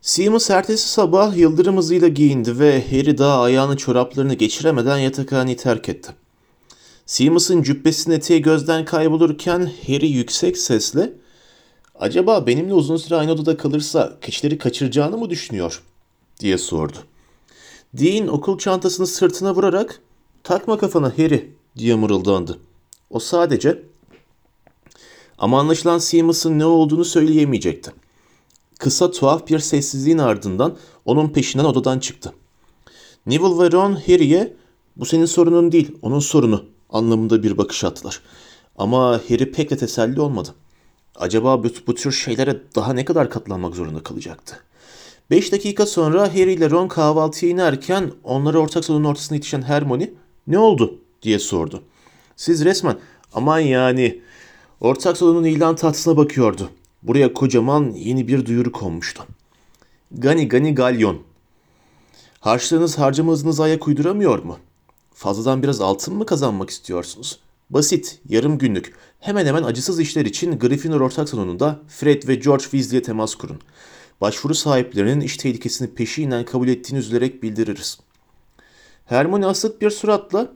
Seamus ertesi sabah yıldırım hızıyla giyindi ve Harry daha ayağını çoraplarını geçiremeden yatakhaneyi terk etti. Seamus'un cübbesinin eteği gözden kaybolurken Harry yüksek sesle ''Acaba benimle uzun süre aynı odada kalırsa keçileri kaçıracağını mı düşünüyor?'' diye sordu. Dean okul çantasını sırtına vurarak ''Takma kafana Harry'' diye mırıldandı. O sadece ama anlaşılan Seamus'un ne olduğunu söyleyemeyecekti. Kısa tuhaf bir sessizliğin ardından onun peşinden odadan çıktı. Neville ve Ron Harry'e bu senin sorunun değil onun sorunu anlamında bir bakış attılar. Ama Harry pek de teselli olmadı. Acaba bu, bu tür şeylere daha ne kadar katlanmak zorunda kalacaktı? Beş dakika sonra Harry ile Ron kahvaltıya inerken onları ortak salonun ortasına yetişen Hermione ne oldu diye sordu. Siz resmen aman yani ortak salonun ilan tahtasına bakıyordu. Buraya kocaman yeni bir duyuru konmuştu. Gani gani galyon. Harçlığınız harcama hızınıza ayak uyduramıyor mu? Fazladan biraz altın mı kazanmak istiyorsunuz? Basit, yarım günlük, hemen hemen acısız işler için Gryffindor ortak salonunda Fred ve George Weasley'e temas kurun. Başvuru sahiplerinin iş tehlikesini peşinen kabul ettiğini üzülerek bildiririz. Hermione asık bir suratla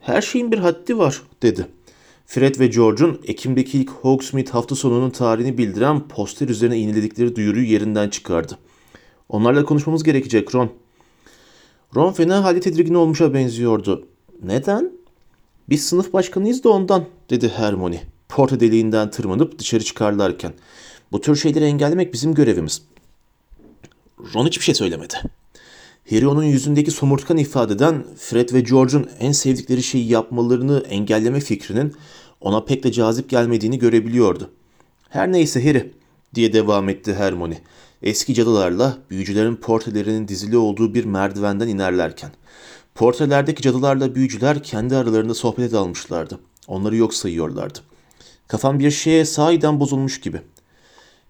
her şeyin bir haddi var dedi. Fred ve George'un Ekim'deki ilk Hogsmeade hafta sonunun tarihini bildiren poster üzerine iğneledikleri duyuruyu yerinden çıkardı. Onlarla konuşmamız gerekecek Ron. Ron fena halde tedirgin olmuşa benziyordu. Neden? Biz sınıf başkanıyız da ondan dedi Hermione. Porta deliğinden tırmanıp dışarı çıkarlarken. Bu tür şeyleri engellemek bizim görevimiz. Ron hiçbir şey söylemedi. Harry onun yüzündeki somurtkan ifadeden Fred ve George'un en sevdikleri şeyi yapmalarını engelleme fikrinin ona pek de cazip gelmediğini görebiliyordu. Her neyse Harry diye devam etti Hermione. Eski cadılarla büyücülerin portrelerinin dizili olduğu bir merdivenden inerlerken. Portrelerdeki cadılarla büyücüler kendi aralarında sohbete dalmışlardı. Onları yok sayıyorlardı. Kafam bir şeye sahiden bozulmuş gibi.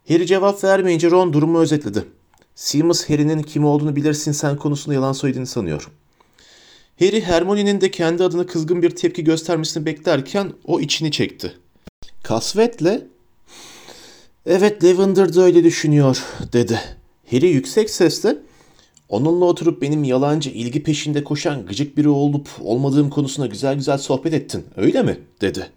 Harry cevap vermeyince Ron durumu özetledi. Seamus Harry'nin kim olduğunu bilirsin sen konusunda yalan söylediğini sanıyor. Harry Hermione'nin de kendi adına kızgın bir tepki göstermesini beklerken o içini çekti. Kasvetle Evet Lavender da öyle düşünüyor dedi. Harry yüksek sesle onunla oturup benim yalancı ilgi peşinde koşan gıcık biri olup olmadığım konusunda güzel güzel sohbet ettin öyle mi dedi.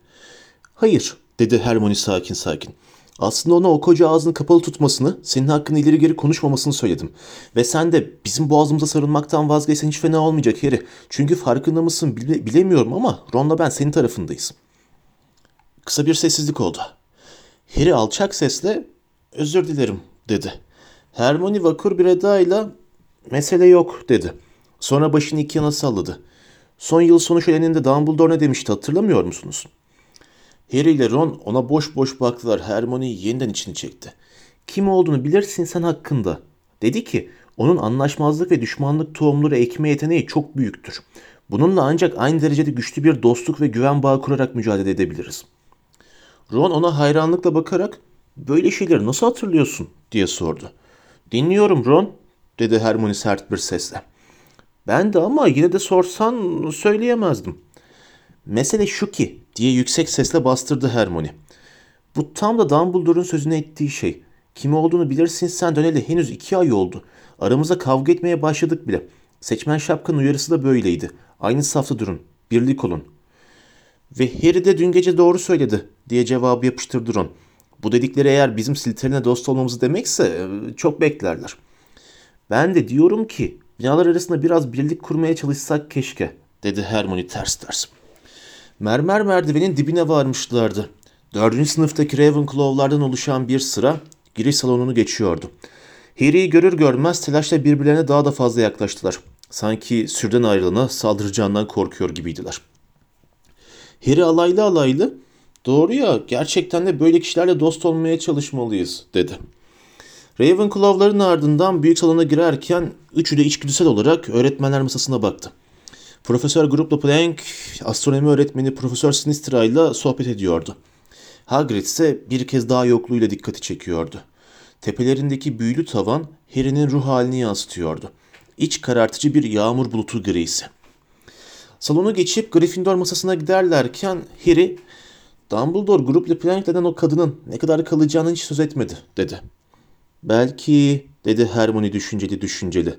Hayır dedi Hermione sakin sakin. Aslında ona o koca ağzını kapalı tutmasını, senin hakkında ileri geri konuşmamasını söyledim. Ve sen de bizim boğazımıza sarılmaktan vazgeçsen hiç fena olmayacak Harry. Çünkü farkında mısın bile, bilemiyorum ama Ron'la ben senin tarafındayız. Kısa bir sessizlik oldu. Harry alçak sesle özür dilerim dedi. Hermione vakur bir edayla mesele yok dedi. Sonra başını iki yana salladı. Son yıl sonu şöleninde Dumbledore ne demişti hatırlamıyor musunuz? Harry ile Ron ona boş boş baktılar. Hermione'yi yeniden içini çekti. Kim olduğunu bilirsin sen hakkında. Dedi ki onun anlaşmazlık ve düşmanlık tohumları ekme yeteneği çok büyüktür. Bununla ancak aynı derecede güçlü bir dostluk ve güven bağı kurarak mücadele edebiliriz. Ron ona hayranlıkla bakarak böyle şeyleri nasıl hatırlıyorsun diye sordu. Dinliyorum Ron dedi Hermione sert bir sesle. Ben de ama yine de sorsan söyleyemezdim. Mesele şu ki diye yüksek sesle bastırdı Hermione. Bu tam da Dumbledore'un sözüne ettiği şey. Kimi olduğunu bilirsin sen döneli henüz iki ay oldu. Aramızda kavga etmeye başladık bile. Seçmen şapkanın uyarısı da böyleydi. Aynı safta durun. Birlik olun. Ve Harry de dün gece doğru söyledi diye cevabı yapıştırdı Ron. Bu dedikleri eğer bizim Slytherin'e dost olmamızı demekse e, çok beklerler. Ben de diyorum ki binalar arasında biraz birlik kurmaya çalışsak keşke dedi Hermione ters ters. Mermer merdivenin dibine varmışlardı. Dördüncü sınıftaki Ravenclaw'lardan oluşan bir sıra giriş salonunu geçiyordu. Harry'i görür görmez telaşla birbirlerine daha da fazla yaklaştılar. Sanki sürden ayrılana saldıracağından korkuyor gibiydiler. Harry alaylı alaylı doğru ya gerçekten de böyle kişilerle dost olmaya çalışmalıyız dedi. Ravenclaw'ların ardından büyük salona girerken üçü de içgüdüsel olarak öğretmenler masasına baktı. Profesör Grupla Plank, astronomi öğretmeni Profesör Sinistra ile sohbet ediyordu. Hagrid ise bir kez daha yokluğuyla dikkati çekiyordu. Tepelerindeki büyülü tavan Harry'nin ruh halini yansıtıyordu. İç karartıcı bir yağmur bulutu grisi. Salonu geçip Gryffindor masasına giderlerken Harry, Dumbledore Grupla Plank denen o kadının ne kadar kalacağını hiç söz etmedi, dedi. Belki dedi Hermione düşünceli düşünceli.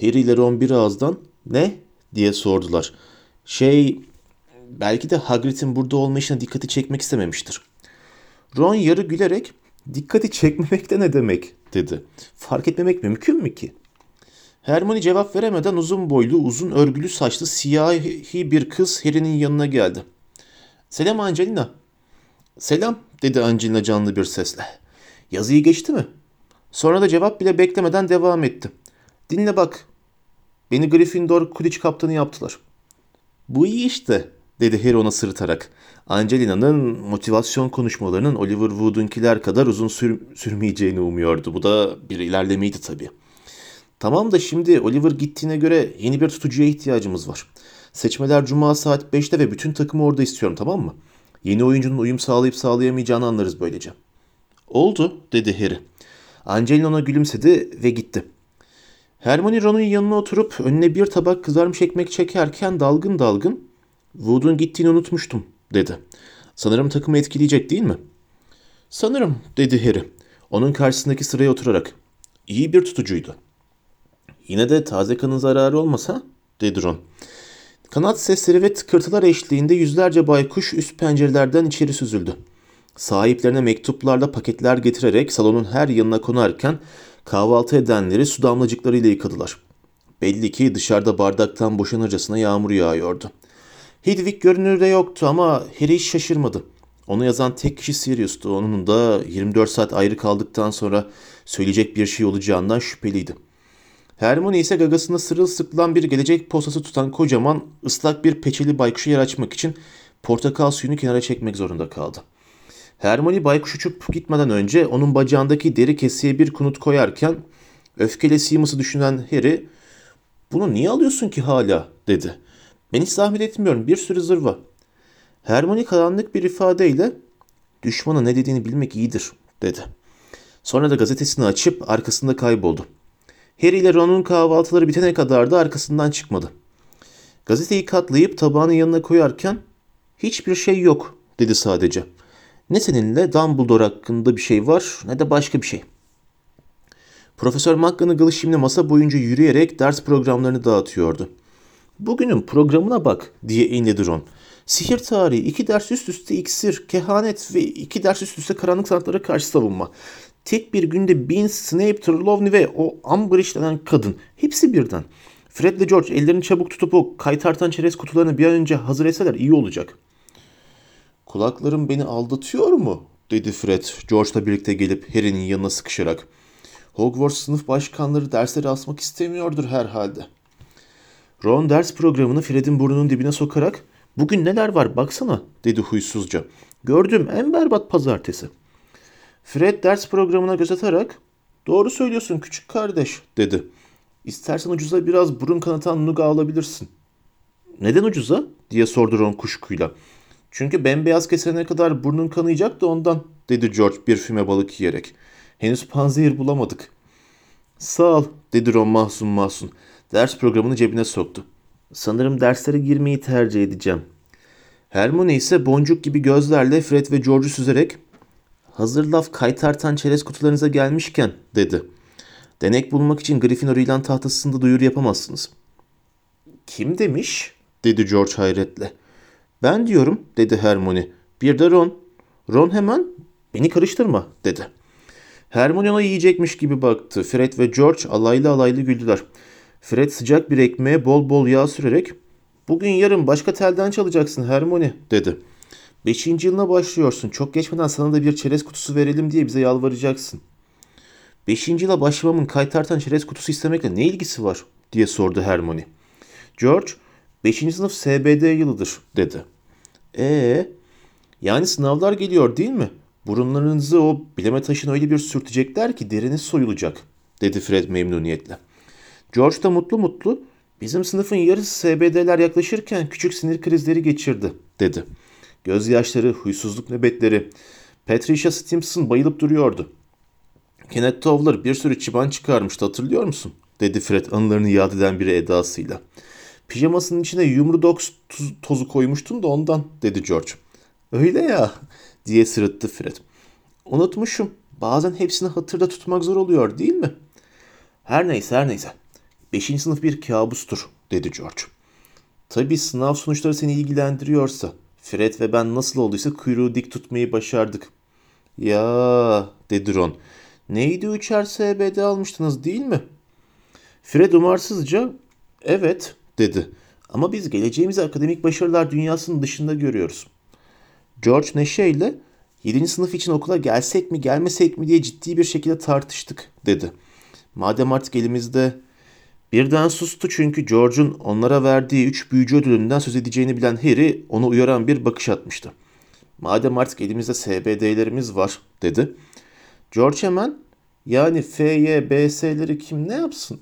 Harry ile Ron bir ağızdan ne diye sordular. Şey belki de Hagrid'in burada olmayışına dikkati çekmek istememiştir. Ron yarı gülerek dikkati çekmemek de ne demek dedi. Fark etmemek mümkün mü ki? Hermione cevap veremeden uzun boylu, uzun örgülü saçlı, siyahi bir kız Harry'nin yanına geldi. Selam Angelina. Selam dedi Angelina canlı bir sesle. Yazıyı geçti mi? Sonra da cevap bile beklemeden devam etti. Dinle bak. Beni Gryffindor Quidditch kaptanı yaptılar. Bu iyi işte dedi Harry ona sırıtarak. Angelina'nın motivasyon konuşmalarının Oliver Wood'unkiler kadar uzun sür sürmeyeceğini umuyordu. Bu da bir ilerlemeydi tabii. Tamam da şimdi Oliver gittiğine göre yeni bir tutucuya ihtiyacımız var. Seçmeler Cuma saat 5'te ve bütün takımı orada istiyorum tamam mı? Yeni oyuncunun uyum sağlayıp sağlayamayacağını anlarız böylece. Oldu dedi Harry. Angelina ona gülümsedi ve gitti. Hermione Ron'un yanına oturup önüne bir tabak kızarmış ekmek çekerken dalgın dalgın Wood'un gittiğini unutmuştum dedi. Sanırım takımı etkileyecek değil mi? Sanırım dedi Harry. Onun karşısındaki sıraya oturarak. İyi bir tutucuydu. Yine de taze kanın zararı olmasa dedi Ron. Kanat sesleri ve tıkırtılar eşliğinde yüzlerce baykuş üst pencerelerden içeri süzüldü. Sahiplerine mektuplarla paketler getirerek salonun her yanına konarken kahvaltı edenleri su damlacıklarıyla yıkadılar. Belli ki dışarıda bardaktan boşanırcasına yağmur yağıyordu. Hedwig görünürde yoktu ama Harry hiç şaşırmadı. Onu yazan tek kişi Sirius'tu. Onun da 24 saat ayrı kaldıktan sonra söyleyecek bir şey olacağından şüpheliydi. Hermione ise gagasında sırılsıklan bir gelecek postası tutan kocaman ıslak bir peçeli baykuşu yer açmak için portakal suyunu kenara çekmek zorunda kaldı. Hermione baykuş uçup gitmeden önce onun bacağındaki deri kesiye bir kunut koyarken öfkeli Seamus'u düşünen Harry ''Bunu niye alıyorsun ki hala?'' dedi. ''Ben hiç zahmet etmiyorum bir sürü zırva.'' Hermione karanlık bir ifadeyle ''Düşmana ne dediğini bilmek iyidir.'' dedi. Sonra da gazetesini açıp arkasında kayboldu. Harry ile Ron'un kahvaltıları bitene kadar da arkasından çıkmadı. Gazeteyi katlayıp tabağının yanına koyarken hiçbir şey yok dedi sadece. Ne seninle Dumbledore hakkında bir şey var ne de başka bir şey. Profesör McGonagall şimdi masa boyunca yürüyerek ders programlarını dağıtıyordu. Bugünün programına bak diye inledi Ron. Sihir tarihi, iki ders üst üste iksir, kehanet ve iki ders üst üste karanlık sanatlara karşı savunma. Tek bir günde Bean, Snape, Trelawney ve o Umbridge denen kadın. Hepsi birden. Fred ile George ellerini çabuk tutup o kaytartan çerez kutularını bir an önce hazır etseler iyi olacak. Kulaklarım beni aldatıyor mu? dedi Fred, George'la birlikte gelip Harry'nin yanına sıkışarak. Hogwarts sınıf başkanları dersleri asmak istemiyordur herhalde. Ron ders programını Fred'in burnunun dibine sokarak ''Bugün neler var baksana'' dedi huysuzca. ''Gördüm en berbat pazartesi.'' Fred ders programına göz atarak ''Doğru söylüyorsun küçük kardeş'' dedi. ''İstersen ucuza biraz burun kanatan nuga alabilirsin.'' ''Neden ucuza?'' diye sordu Ron kuşkuyla. ''Çünkü bembeyaz kesene kadar burnun kanayacak da ondan'' dedi George bir füme balık yiyerek. ''Henüz panzehir bulamadık.'' ''Sağ ol'' dedi Ron mahzun mahzun. Ders programını cebine soktu. ''Sanırım derslere girmeyi tercih edeceğim.'' Hermione ise boncuk gibi gözlerle Fred ve George'u süzerek Hazır laf kaytartan çerez kutularınıza gelmişken dedi. Denek bulmak için Gryffindor ilan tahtasında duyuru yapamazsınız. Kim demiş? dedi George hayretle. Ben diyorum dedi Hermione. Bir de Ron. Ron hemen beni karıştırma dedi. Hermione ona yiyecekmiş gibi baktı. Fred ve George alaylı alaylı güldüler. Fred sıcak bir ekmeğe bol bol yağ sürerek ''Bugün yarın başka telden çalacaksın Hermione'' dedi. Beşinci yılına başlıyorsun. Çok geçmeden sana da bir çerez kutusu verelim diye bize yalvaracaksın. Beşinci yıla başlamamın kaytartan çerez kutusu istemekle ne ilgisi var? diye sordu Hermione. George, beşinci sınıf SBD yılıdır dedi. Ee, yani sınavlar geliyor değil mi? Burunlarınızı o bileme taşına öyle bir sürtecekler ki deriniz soyulacak, dedi Fred memnuniyetle. George da mutlu mutlu, bizim sınıfın yarısı SBD'ler yaklaşırken küçük sinir krizleri geçirdi, dedi. Gözyaşları, huysuzluk nöbetleri. Patricia Stimson bayılıp duruyordu. Kenneth Towler bir sürü çıban çıkarmıştı hatırlıyor musun? dedi Fred anılarını yad eden bir edasıyla. Pijamasının içine yumru dogs tozu koymuştun da ondan dedi George. Öyle ya diye sırıttı Fred. Unutmuşum. Bazen hepsini hatırda tutmak zor oluyor değil mi? Her neyse her neyse. Beşinci sınıf bir kabustur dedi George. Tabii sınav sonuçları seni ilgilendiriyorsa. Fred ve ben nasıl olduysa kuyruğu dik tutmayı başardık. Ya dedi Ron. Neydi üçer SBD almıştınız değil mi? Fred umarsızca evet dedi. Ama biz geleceğimizi akademik başarılar dünyasının dışında görüyoruz. George neşeyle 7. sınıf için okula gelsek mi gelmesek mi diye ciddi bir şekilde tartıştık dedi. Madem artık elimizde birden sustu çünkü George'un onlara verdiği üç büyücü ödülünden söz edeceğini bilen Harry onu uyaran bir bakış atmıştı. Madem artık elimizde SBD'lerimiz var dedi. George hemen yani F'ye BS'leri kim ne yapsın?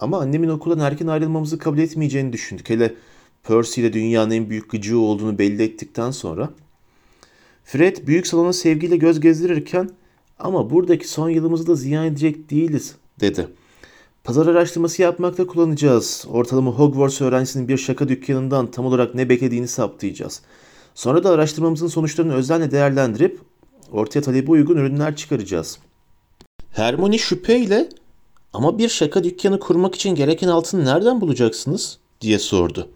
Ama annemin okuldan erken ayrılmamızı kabul etmeyeceğini düşündük. Hele Percy ile dünyanın en büyük gıcığı olduğunu belli ettikten sonra. Fred büyük salona sevgiyle göz gezdirirken ama buradaki son yılımızı da ziyan edecek değiliz dedi. Pazar araştırması yapmakta kullanacağız. Ortalama Hogwarts öğrencisinin bir şaka dükkanından tam olarak ne beklediğini saptayacağız. Sonra da araştırmamızın sonuçlarını özenle değerlendirip ortaya talebe uygun ürünler çıkaracağız. Hermione şüpheyle ama bir şaka dükkanı kurmak için gereken altını nereden bulacaksınız? diye sordu.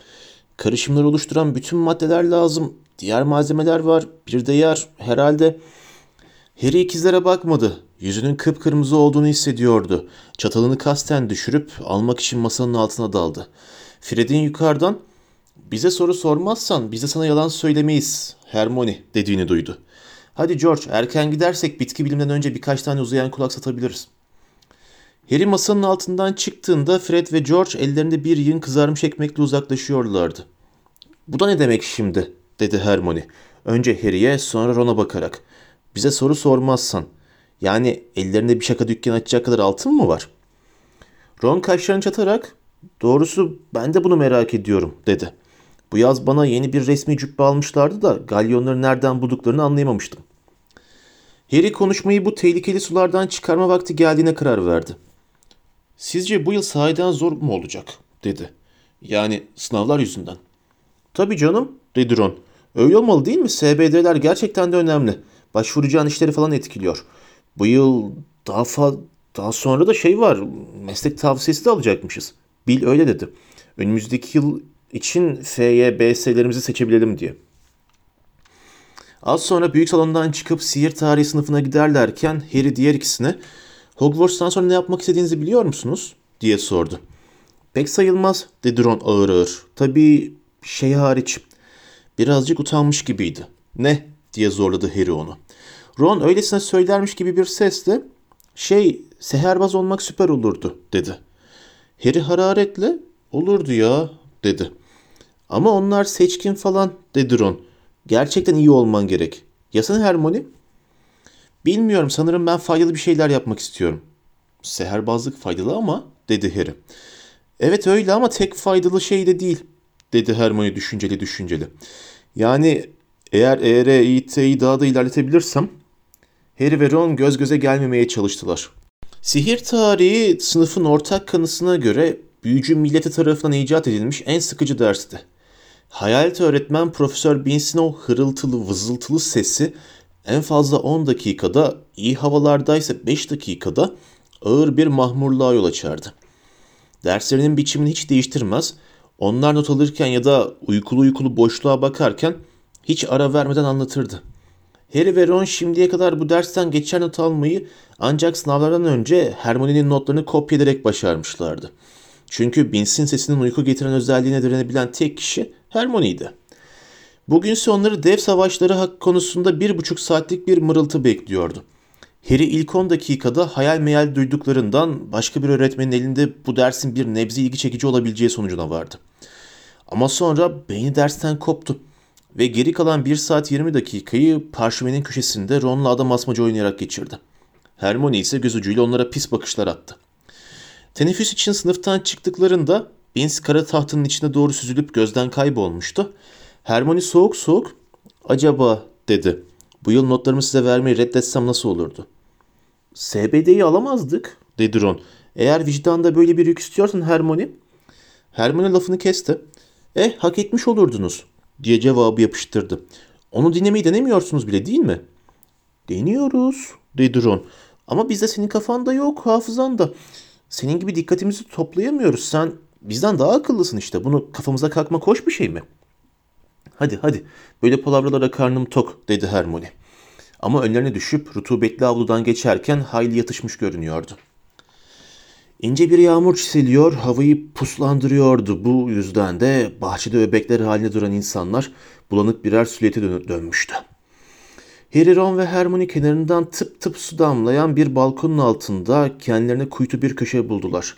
Karışımları oluşturan bütün maddeler lazım. Diğer malzemeler var. Bir de yer herhalde. Harry ikizlere bakmadı. Yüzünün kıpkırmızı olduğunu hissediyordu. Çatalını kasten düşürüp almak için masanın altına daldı. Fred'in yukarıdan bize soru sormazsan biz de sana yalan söylemeyiz Hermione dediğini duydu. Hadi George erken gidersek bitki bilimden önce birkaç tane uzayan kulak satabiliriz. Harry masanın altından çıktığında Fred ve George ellerinde bir yığın kızarmış ekmekle uzaklaşıyorlardı. Bu da ne demek şimdi? dedi Hermione. Önce Harry'e sonra Ron'a bakarak. Bize soru sormazsan. Yani ellerinde bir şaka dükkanı açacak kadar altın mı var? Ron kaşlarını çatarak doğrusu ben de bunu merak ediyorum dedi. Bu yaz bana yeni bir resmi cübbe almışlardı da galyonları nereden bulduklarını anlayamamıştım. Harry konuşmayı bu tehlikeli sulardan çıkarma vakti geldiğine karar verdi. Sizce bu yıl sahiden zor mu olacak? dedi. Yani sınavlar yüzünden. Tabii canım dedi Ron. Öyle olmalı değil mi? SBD'ler gerçekten de önemli. Başvuracağın işleri falan etkiliyor. Bu yıl daha fa daha sonra da şey var. Meslek tavsiyesi de alacakmışız. Bill öyle dedi. Önümüzdeki yıl için F'ye BS'lerimizi seçebilelim diye. Az sonra büyük salondan çıkıp sihir tarihi sınıfına giderlerken Harry diğer ikisine Hogwarts'tan sonra ne yapmak istediğinizi biliyor musunuz? diye sordu. Pek sayılmaz dedi Ron ağır ağır. Tabii şey hariç. Birazcık utanmış gibiydi. Ne? diye zorladı Harry onu. Ron öylesine söylermiş gibi bir sesle şey seherbaz olmak süper olurdu dedi. Harry hararetle olurdu ya dedi. Ama onlar seçkin falan dedi Ron. Gerçekten iyi olman gerek. Ya sen Hermione? Bilmiyorum sanırım ben faydalı bir şeyler yapmak istiyorum. Seherbazlık faydalı ama dedi Harry. Evet öyle ama tek faydalı şey de değil dedi Hermione düşünceli düşünceli. Yani eğer ERİT'yi daha da ilerletebilirsem Harry ve Ron göz göze gelmemeye çalıştılar. Sihir tarihi sınıfın ortak kanısına göre büyücü milleti tarafından icat edilmiş en sıkıcı dersti. Hayalet öğretmen Profesör Binks'in o hırıltılı vızıltılı sesi en fazla 10 dakikada, iyi havalardaysa 5 dakikada ağır bir mahmurluğa yol açardı. Derslerinin biçimini hiç değiştirmez, onlar not alırken ya da uykulu uykulu boşluğa bakarken hiç ara vermeden anlatırdı. Harry ve Ron şimdiye kadar bu dersten geçer not almayı ancak sınavlardan önce Hermione'nin notlarını kopya başarmışlardı. Çünkü Binks'in sesinin uyku getiren özelliğine direnebilen tek kişi Hermione'ydi. Bugünse onları dev savaşları hak konusunda bir buçuk saatlik bir mırıltı bekliyordu. Harry ilk 10 dakikada hayal meyal duyduklarından başka bir öğretmenin elinde bu dersin bir nebze ilgi çekici olabileceği sonucuna vardı. Ama sonra beyni dersten koptu ve geri kalan 1 saat 20 dakikayı parşömenin köşesinde Ron'la adam asmaca oynayarak geçirdi. Hermione ise göz ucuyla onlara pis bakışlar attı. Teneffüs için sınıftan çıktıklarında Binks kara tahtının içine doğru süzülüp gözden kaybolmuştu. Hermione soğuk soğuk acaba dedi. Bu yıl notlarımı size vermeyi reddetsem nasıl olurdu? SBD'yi alamazdık dedi Ron. Eğer vicdanda böyle bir yük istiyorsan Hermione. Hermione lafını kesti. Eh hak etmiş olurdunuz diye cevabı yapıştırdı. Onu dinlemeyi denemiyorsunuz bile değil mi? Deniyoruz dedi Ron. Ama bizde senin kafanda yok hafızanda. Senin gibi dikkatimizi toplayamıyoruz. Sen bizden daha akıllısın işte. Bunu kafamıza kalkmak hoş bir şey mi? Hadi hadi böyle palavralara karnım tok dedi Hermione. Ama önlerine düşüp rutubetli avludan geçerken hayli yatışmış görünüyordu. İnce bir yağmur çiseliyor, havayı puslandırıyordu. Bu yüzden de bahçede öbekler haline duran insanlar bulanık birer süliyete dön- dönmüştü. Harry, Ron ve Hermione kenarından tıp tıp su damlayan bir balkonun altında kendilerine kuytu bir köşe buldular.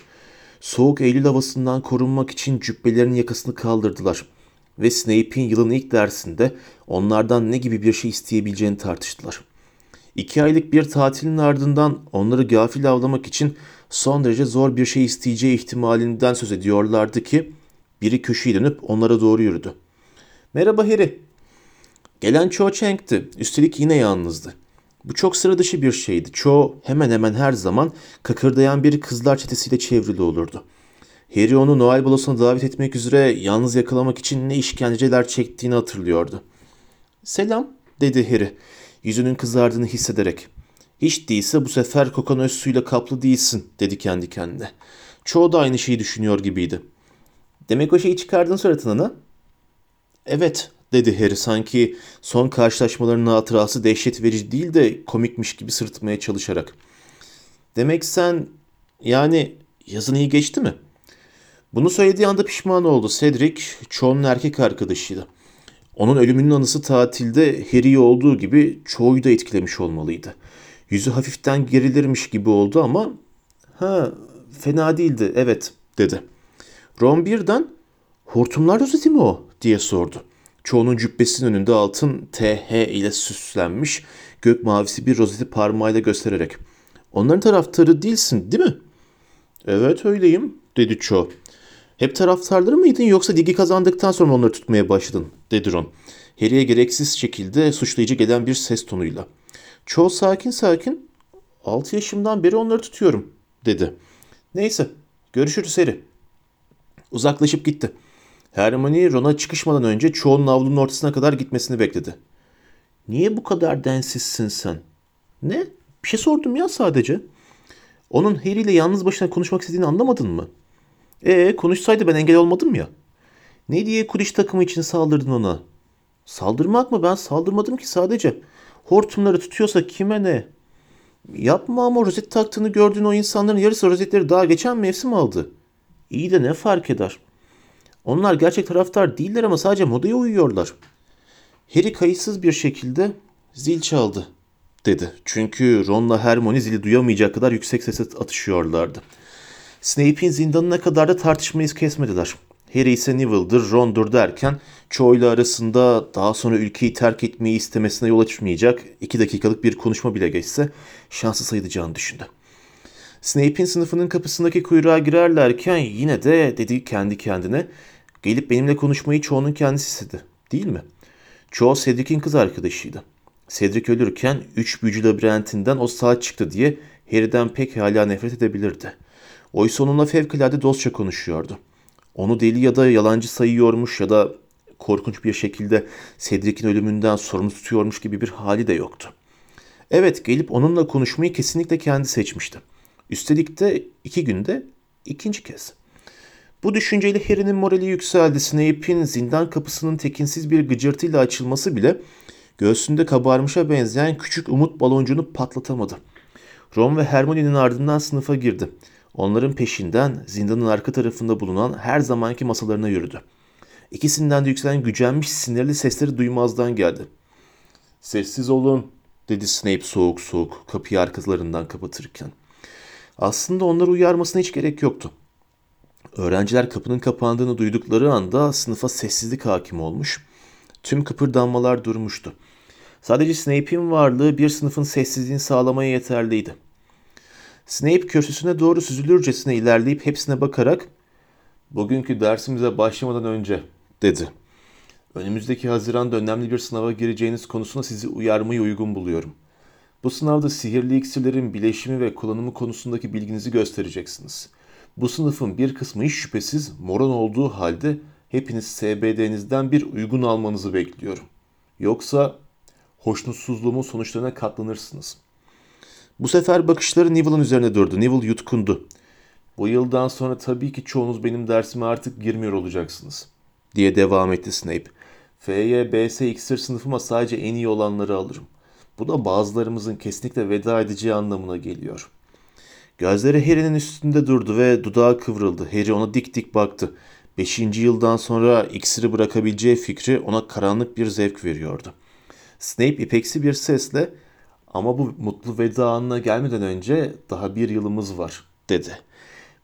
Soğuk Eylül havasından korunmak için cübbelerin yakasını kaldırdılar ve Snape'in yılın ilk dersinde onlardan ne gibi bir şey isteyebileceğini tartıştılar. İki aylık bir tatilin ardından onları gafil avlamak için son derece zor bir şey isteyeceği ihtimalinden söz ediyorlardı ki biri köşeyi dönüp onlara doğru yürüdü. Merhaba Harry. Gelen Cho Chang'ti. Üstelik yine yalnızdı. Bu çok sıra dışı bir şeydi. Cho hemen hemen her zaman kakırdayan bir kızlar çetesiyle çevrili olurdu. Harry onu Noel balosuna davet etmek üzere yalnız yakalamak için ne işkenceler çektiğini hatırlıyordu. Selam dedi Harry yüzünün kızardığını hissederek. Hiç değilse bu sefer kokan öz suyla kaplı değilsin dedi kendi kendine. Çoğu da aynı şeyi düşünüyor gibiydi. Demek o şeyi çıkardın suratına? Evet dedi Harry sanki son karşılaşmalarının hatırası dehşet verici değil de komikmiş gibi sırıtmaya çalışarak. Demek sen yani yazın iyi geçti mi? Bunu söylediği anda pişman oldu. Cedric, Cho'nun erkek arkadaşıydı. Onun ölümünün anısı tatilde Harry'i olduğu gibi Cho'yu da etkilemiş olmalıydı. Yüzü hafiften gerilirmiş gibi oldu ama ha fena değildi evet dedi. Ron birden hortumlar rozeti mi o diye sordu. Çoğunun cübbesinin önünde altın TH ile süslenmiş gök mavisi bir rozeti parmağıyla göstererek. Onların taraftarı değilsin değil mi? Evet öyleyim dedi Cho. Hep taraftarları mıydın yoksa ligi kazandıktan sonra onları tutmaya başladın dedi Ron. Harry'e gereksiz şekilde suçlayıcı gelen bir ses tonuyla. Cho sakin sakin 6 yaşımdan beri onları tutuyorum dedi. Neyse görüşürüz Harry. Uzaklaşıp gitti. Hermione Ron'a çıkışmadan önce Cho'nun avlunun ortasına kadar gitmesini bekledi. Niye bu kadar densizsin sen? Ne? Bir şey sordum ya sadece. Onun Harry ile yalnız başına konuşmak istediğini anlamadın mı? Ee konuşsaydı ben engel olmadım ya. Ne diye kuliş takımı için saldırdın ona? Saldırmak mı? Ben saldırmadım ki sadece. Hortumları tutuyorsa kime ne? Yapma ama rozet taktığını gördüğün o insanların yarısı rozetleri daha geçen mevsim aldı. İyi de ne fark eder? Onlar gerçek taraftar değiller ama sadece modaya uyuyorlar. Harry kayıtsız bir şekilde zil çaldı dedi. Çünkü Ron'la Hermione zili duyamayacak kadar yüksek sesle atışıyorlardı. Snape'in zindanına kadar da tartışmayı kesmediler. Harry ise Neville'dır, Ron'dur derken ile arasında daha sonra ülkeyi terk etmeyi istemesine yol açmayacak iki dakikalık bir konuşma bile geçse şanslı sayılacağını düşündü. Snape'in sınıfının kapısındaki kuyruğa girerlerken yine de dedi kendi kendine gelip benimle konuşmayı Cho'nun kendisi istedi değil mi? Cho Cedric'in kız arkadaşıydı. Cedric ölürken üç büyücü labirentinden o sağ çıktı diye Harry'den pek hala nefret edebilirdi. Oysa onunla fevkalade dostça konuşuyordu. Onu deli ya da yalancı sayıyormuş ya da korkunç bir şekilde Cedric'in ölümünden sorumlu tutuyormuş gibi bir hali de yoktu. Evet gelip onunla konuşmayı kesinlikle kendi seçmişti. Üstelik de iki günde ikinci kez. Bu düşünceyle Harry'nin morali yükseldi. Snape'in zindan kapısının tekinsiz bir gıcırtıyla açılması bile göğsünde kabarmışa benzeyen küçük umut baloncuğunu patlatamadı. Ron ve Hermione'nin ardından sınıfa girdi. Onların peşinden zindanın arka tarafında bulunan her zamanki masalarına yürüdü. İkisinden de yükselen gücenmiş sinirli sesleri duymazdan geldi. Sessiz olun dedi Snape soğuk soğuk kapıyı arkalarından kapatırken. Aslında onları uyarmasına hiç gerek yoktu. Öğrenciler kapının kapandığını duydukları anda sınıfa sessizlik hakim olmuş. Tüm kıpırdanmalar durmuştu. Sadece Snape'in varlığı bir sınıfın sessizliğini sağlamaya yeterliydi. Snape kürsüsüne doğru süzülürcesine ilerleyip hepsine bakarak ''Bugünkü dersimize başlamadan önce'' dedi. ''Önümüzdeki Haziran'da önemli bir sınava gireceğiniz konusunda sizi uyarmayı uygun buluyorum. Bu sınavda sihirli iksirlerin bileşimi ve kullanımı konusundaki bilginizi göstereceksiniz. Bu sınıfın bir kısmı hiç şüphesiz moron olduğu halde hepiniz SBD'nizden bir uygun almanızı bekliyorum. Yoksa hoşnutsuzluğumun sonuçlarına katlanırsınız.'' Bu sefer bakışları Neville'ın üzerine durdu. Neville yutkundu. Bu yıldan sonra tabii ki çoğunuz benim dersime artık girmiyor olacaksınız. Diye devam etti Snape. F'ye, B'se iksir sınıfıma sadece en iyi olanları alırım. Bu da bazılarımızın kesinlikle veda edeceği anlamına geliyor. Gözleri Harry'nin üstünde durdu ve dudağı kıvrıldı. Harry ona dik dik baktı. Beşinci yıldan sonra iksiri bırakabileceği fikri ona karanlık bir zevk veriyordu. Snape ipeksi bir sesle ama bu mutlu veda anına gelmeden önce daha bir yılımız var dedi.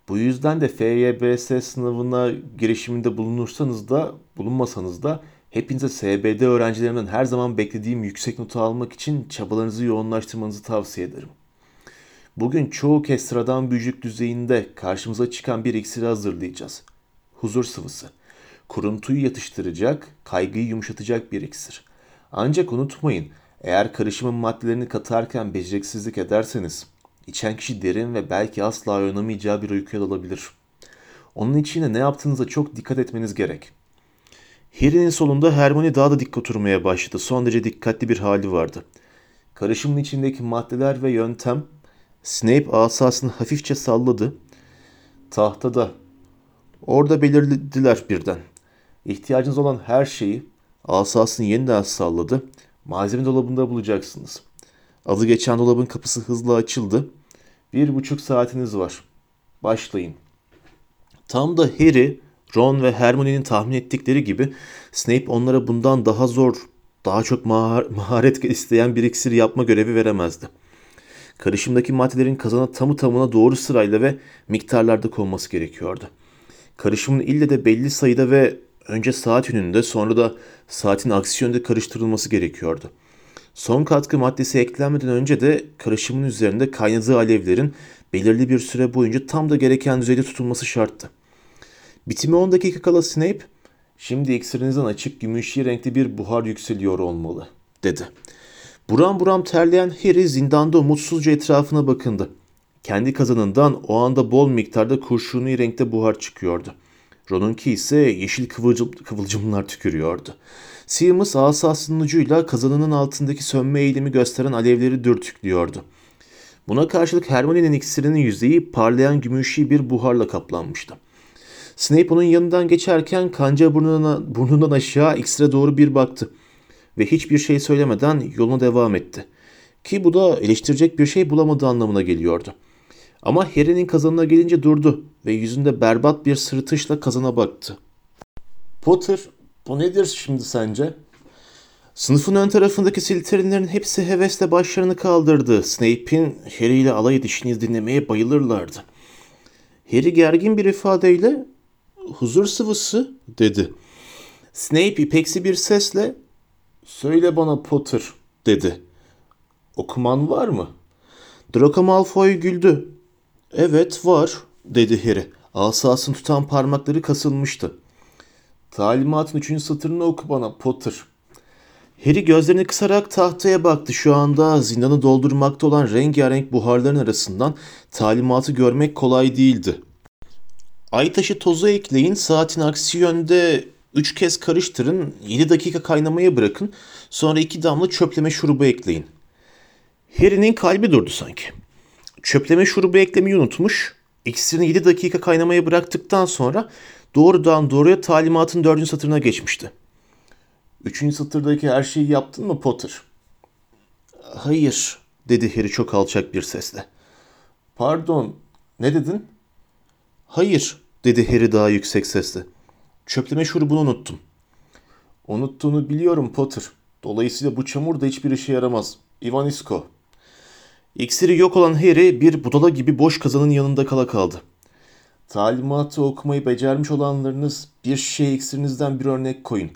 Bu yüzden de FYBS sınavına girişiminde bulunursanız da bulunmasanız da hepinize SBD öğrencilerinden her zaman beklediğim yüksek notu almak için çabalarınızı yoğunlaştırmanızı tavsiye ederim. Bugün çoğu kez sıradan büyücülük düzeyinde karşımıza çıkan bir iksiri hazırlayacağız. Huzur sıvısı. Kuruntuyu yatıştıracak, kaygıyı yumuşatacak bir iksir. Ancak unutmayın, eğer karışımın maddelerini katarken beceriksizlik ederseniz, içen kişi derin ve belki asla uyanamayacağı bir uykuya dalabilir. Onun için de ne yaptığınıza çok dikkat etmeniz gerek. Harry'nin solunda Hermione daha da dik oturmaya başladı. Son derece dikkatli bir hali vardı. Karışımın içindeki maddeler ve yöntem Snape asasını hafifçe salladı. Tahtada. Orada belirlediler birden. İhtiyacınız olan her şeyi asasını yeniden salladı. Malzeme dolabında bulacaksınız. Adı geçen dolabın kapısı hızla açıldı. Bir buçuk saatiniz var. Başlayın. Tam da Harry, Ron ve Hermione'nin tahmin ettikleri gibi Snape onlara bundan daha zor, daha çok maharet isteyen bir iksir yapma görevi veremezdi. Karışımdaki maddelerin kazana tamı tamına doğru sırayla ve miktarlarda konması gerekiyordu. Karışımın ille de belli sayıda ve önce saat yönünde sonra da saatin aksi yönde karıştırılması gerekiyordu. Son katkı maddesi eklenmeden önce de karışımın üzerinde kaynadığı alevlerin belirli bir süre boyunca tam da gereken düzeyde tutulması şarttı. Bitimi 10 dakika kala Snape, şimdi iksirinizden açık gümüşi renkli bir buhar yükseliyor olmalı, dedi. Buram buram terleyen Harry zindanda umutsuzca etrafına bakındı. Kendi kazanından o anda bol miktarda kurşuni renkte buhar çıkıyordu. Ron'unki ise yeşil kıvılcım, kıvılcımlar tükürüyordu. Seamus asasının ucuyla kazanının altındaki sönme eğilimi gösteren alevleri dürtüklüyordu. Buna karşılık Hermione'nin iksirinin yüzeyi parlayan gümüşi bir buharla kaplanmıştı. Snape onun yanından geçerken kanca burnuna, burnundan aşağı iksire doğru bir baktı ve hiçbir şey söylemeden yoluna devam etti. Ki bu da eleştirecek bir şey bulamadığı anlamına geliyordu. Ama Harry'nin kazanına gelince durdu ve yüzünde berbat bir sırıtışla kazana baktı. Potter, bu nedir şimdi sence? Sınıfın ön tarafındaki silterinlerin hepsi hevesle başlarını kaldırdı. Snape'in Harry ile alay edişini dinlemeye bayılırlardı. Harry gergin bir ifadeyle huzur sıvısı dedi. Snape ipeksi bir sesle söyle bana Potter dedi. Okuman var mı? Draco Malfoy güldü. Evet var dedi Harry. Asasını tutan parmakları kasılmıştı. Talimatın üçüncü satırını oku bana Potter. Harry gözlerini kısarak tahtaya baktı. Şu anda zindanı doldurmakta olan rengarenk buharların arasından talimatı görmek kolay değildi. Ay taşı tozu ekleyin, saatin aksi yönde 3 kez karıştırın, 7 dakika kaynamaya bırakın, sonra 2 damla çöpleme şurubu ekleyin. Harry'nin kalbi durdu sanki. Çöpleme şurubu eklemeyi unutmuş, iksirini 7 dakika kaynamaya bıraktıktan sonra doğrudan doğruya talimatın 4. satırına geçmişti. 3. satırdaki her şeyi yaptın mı Potter? Hayır, dedi Harry çok alçak bir sesle. Pardon, ne dedin? Hayır, dedi Harry daha yüksek sesle. Çöpleme şurubunu unuttum. Unuttuğunu biliyorum Potter. Dolayısıyla bu çamur da hiçbir işe yaramaz. Ivanisko. İksiri yok olan Harry bir budala gibi boş kazanın yanında kala kaldı. Talimatı okumayı becermiş olanlarınız bir şişe iksirinizden bir örnek koyun.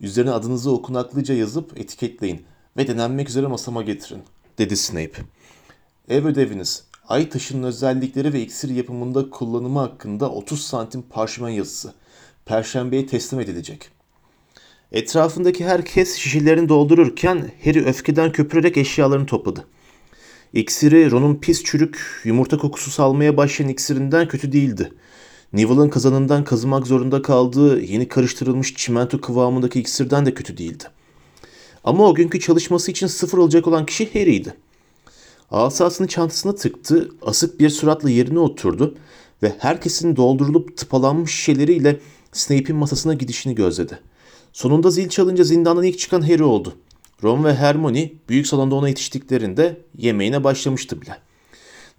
Üzerine adınızı okunaklıca yazıp etiketleyin ve denenmek üzere masama getirin, dedi Snape. Ev ödeviniz, ay taşının özellikleri ve iksir yapımında kullanımı hakkında 30 santim parşömen yazısı. Perşembeye teslim edilecek. Etrafındaki herkes şişelerini doldururken Harry öfkeden köpürerek eşyalarını topladı. İksiri Ron'un pis çürük, yumurta kokusu salmaya başlayan iksirinden kötü değildi. Neville'ın kazanından kazımak zorunda kaldığı yeni karıştırılmış çimento kıvamındaki iksirden de kötü değildi. Ama o günkü çalışması için sıfır olacak olan kişi Harry'ydi. Asasını çantasına tıktı, asık bir suratla yerine oturdu ve herkesin doldurulup tıpalanmış şişeleriyle Snape'in masasına gidişini gözledi. Sonunda zil çalınca zindandan ilk çıkan Harry oldu. Ron ve Hermione büyük salonda ona yetiştiklerinde yemeğine başlamıştı bile.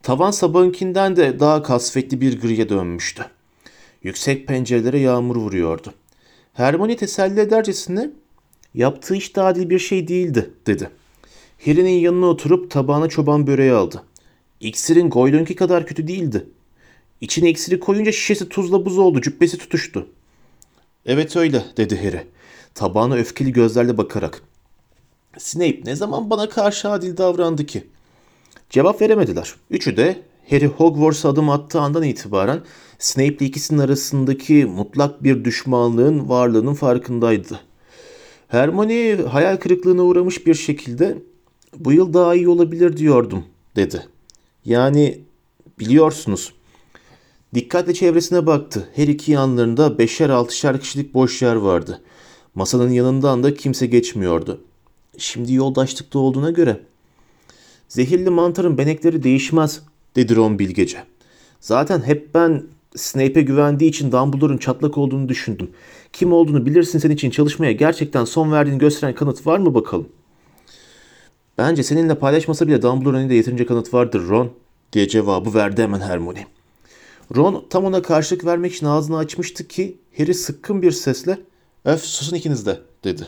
Tavan sabahınkinden de daha kasvetli bir griye dönmüştü. Yüksek pencerelere yağmur vuruyordu. Hermione teselli edercesine yaptığı hiç de adil bir şey değildi dedi. Harry'nin yanına oturup tabağına çoban böreği aldı. İksirin Goylonki kadar kötü değildi. İçine iksiri koyunca şişesi tuzla buz oldu, cübbesi tutuştu. Evet öyle dedi Harry. Tabağına öfkeli gözlerle bakarak. Snape ne zaman bana karşı adil davrandı ki? Cevap veremediler. Üçü de Harry Hogwarts'a adım attığı andan itibaren Snape ile ikisinin arasındaki mutlak bir düşmanlığın varlığının farkındaydı. Hermione hayal kırıklığına uğramış bir şekilde bu yıl daha iyi olabilir diyordum dedi. Yani biliyorsunuz. Dikkatle çevresine baktı. Her iki yanlarında beşer altışar kişilik boş yer vardı. Masanın yanından da kimse geçmiyordu. Şimdi yoldaşlıkta olduğuna göre. Zehirli mantarın benekleri değişmez dedi Ron bilgece. Zaten hep ben Snape'e güvendiği için Dumbledore'un çatlak olduğunu düşündüm. Kim olduğunu bilirsin senin için çalışmaya gerçekten son verdiğini gösteren kanıt var mı bakalım? Bence seninle paylaşmasa bile Dumbledore'un elinde yeterince kanıt vardır Ron diye cevabı verdi hemen Hermione. Ron tam ona karşılık vermek için ağzını açmıştı ki Harry sıkkın bir sesle öf susun ikiniz de dedi.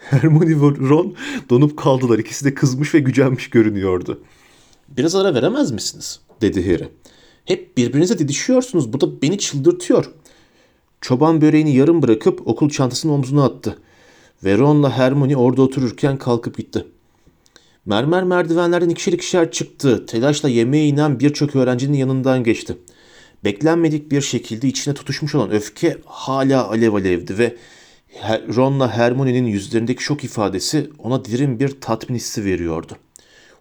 Hermione ve Ron donup kaldılar. İkisi de kızmış ve gücenmiş görünüyordu. Biraz ara veremez misiniz? dedi Harry. Hep birbirinize didişiyorsunuz. Bu da beni çıldırtıyor. Çoban böreğini yarım bırakıp okul çantasını omzuna attı. Ve Ron'la Hermione orada otururken kalkıp gitti. Mermer merdivenlerden ikişer ikişer çıktı. Telaşla yemeğe inen birçok öğrencinin yanından geçti. Beklenmedik bir şekilde içine tutuşmuş olan öfke hala alev alevdi ve Ron'la Hermione'nin yüzlerindeki şok ifadesi ona derin bir tatmin hissi veriyordu.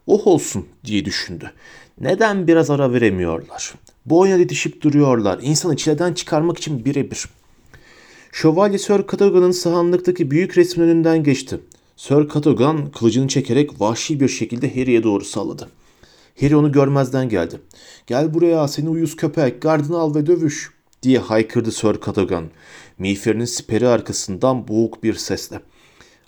Oh olsun diye düşündü. Neden biraz ara veremiyorlar? Bu oyuna didişip duruyorlar. İnsanı çileden çıkarmak için birebir. Şövalye Sir Cadogan'ın sahanlıktaki büyük resmin önünden geçti. Sir Cadogan kılıcını çekerek vahşi bir şekilde Harry'e doğru salladı. Harry onu görmezden geldi. Gel buraya seni uyuz köpek gardını al ve dövüş diye haykırdı Sir Cadogan. Miğferinin siperi arkasından boğuk bir sesle.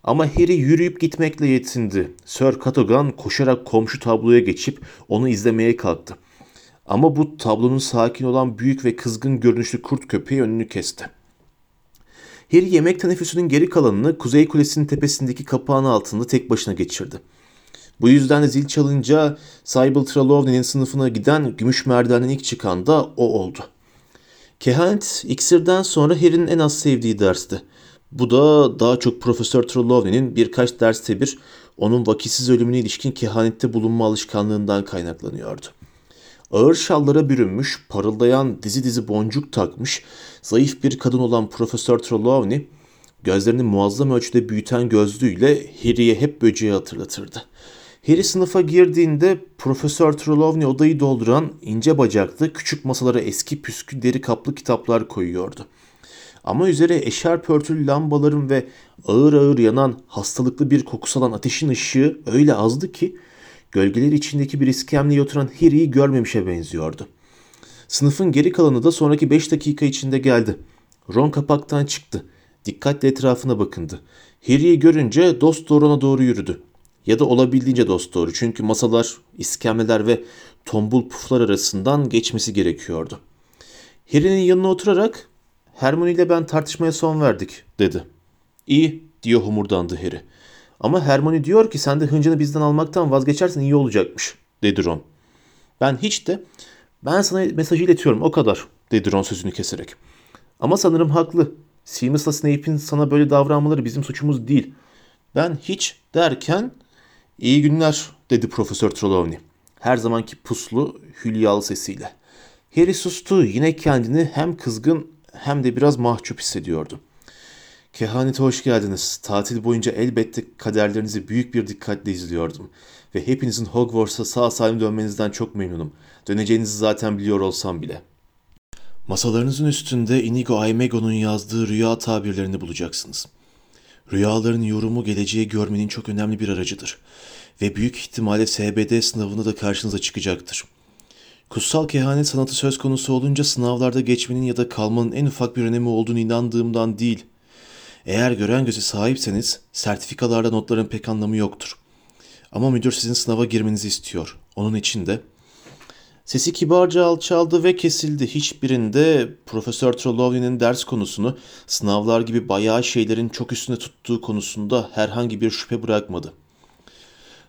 Ama Harry yürüyüp gitmekle yetindi. Sir Cadogan koşarak komşu tabloya geçip onu izlemeye kalktı. Ama bu tablonun sakin olan büyük ve kızgın görünüşlü kurt köpeği önünü kesti. Harry yemek teneffüsünün geri kalanını Kuzey Kulesi'nin tepesindeki kapağın altında tek başına geçirdi. Bu yüzden de zil çalınca Sybil Trelawney'nin sınıfına giden gümüş merdivenden ilk çıkan da o oldu. Kehanet, iksirden sonra Harry'nin en az sevdiği dersti. Bu da daha çok Profesör Trelawney'nin birkaç derste bir onun vakitsiz ölümüne ilişkin kehanette bulunma alışkanlığından kaynaklanıyordu. Ağır şallara bürünmüş, parıldayan dizi dizi boncuk takmış, zayıf bir kadın olan Profesör Trelawney, gözlerini muazzam ölçüde büyüten gözlüğüyle Harry'e hep böceği hatırlatırdı. Harry sınıfa girdiğinde Profesör Trelawney odayı dolduran ince bacaklı küçük masalara eski püskü deri kaplı kitaplar koyuyordu. Ama üzere eşarp örtülü lambaların ve ağır ağır yanan hastalıklı bir koku salan ateşin ışığı öyle azdı ki gölgeler içindeki bir iskemleye oturan Harry'i görmemişe benziyordu. Sınıfın geri kalanı da sonraki beş dakika içinde geldi. Ron kapaktan çıktı. Dikkatle etrafına bakındı. Harry'i görünce dost doğruna doğru yürüdü. Ya da olabildiğince dost doğru çünkü masalar, iskemleler ve tombul puflar arasından geçmesi gerekiyordu. Harry'nin yanına oturarak Hermione ile ben tartışmaya son verdik dedi. İyi diye homurdandı Harry. Ama Hermione diyor ki sen de hıncını bizden almaktan vazgeçersen iyi olacakmış dedi Ron. Ben hiç de ben sana mesajı iletiyorum o kadar dedi Ron sözünü keserek. Ama sanırım haklı. Seamus'la Snape'in sana böyle davranmaları bizim suçumuz değil. Ben hiç derken iyi günler dedi Profesör Trelawney. Her zamanki puslu, hülyalı sesiyle. Harry sustu. Yine kendini hem kızgın hem de biraz mahcup hissediyordu. Kehanete hoş geldiniz. Tatil boyunca elbette kaderlerinizi büyük bir dikkatle izliyordum. Ve hepinizin Hogwarts'a sağ salim dönmenizden çok memnunum. Döneceğinizi zaten biliyor olsam bile. Masalarınızın üstünde Inigo Aimego'nun yazdığı rüya tabirlerini bulacaksınız. Rüyaların yorumu geleceği görmenin çok önemli bir aracıdır. Ve büyük ihtimalle SBD sınavında da karşınıza çıkacaktır. Kutsal kehanet sanatı söz konusu olunca sınavlarda geçmenin ya da kalmanın en ufak bir önemi olduğunu inandığımdan değil. Eğer gören göze sahipseniz sertifikalarda notların pek anlamı yoktur. Ama müdür sizin sınava girmenizi istiyor. Onun için de Sesi kibarca alçaldı ve kesildi. Hiçbirinde Profesör Trelawney'nin ders konusunu sınavlar gibi bayağı şeylerin çok üstüne tuttuğu konusunda herhangi bir şüphe bırakmadı.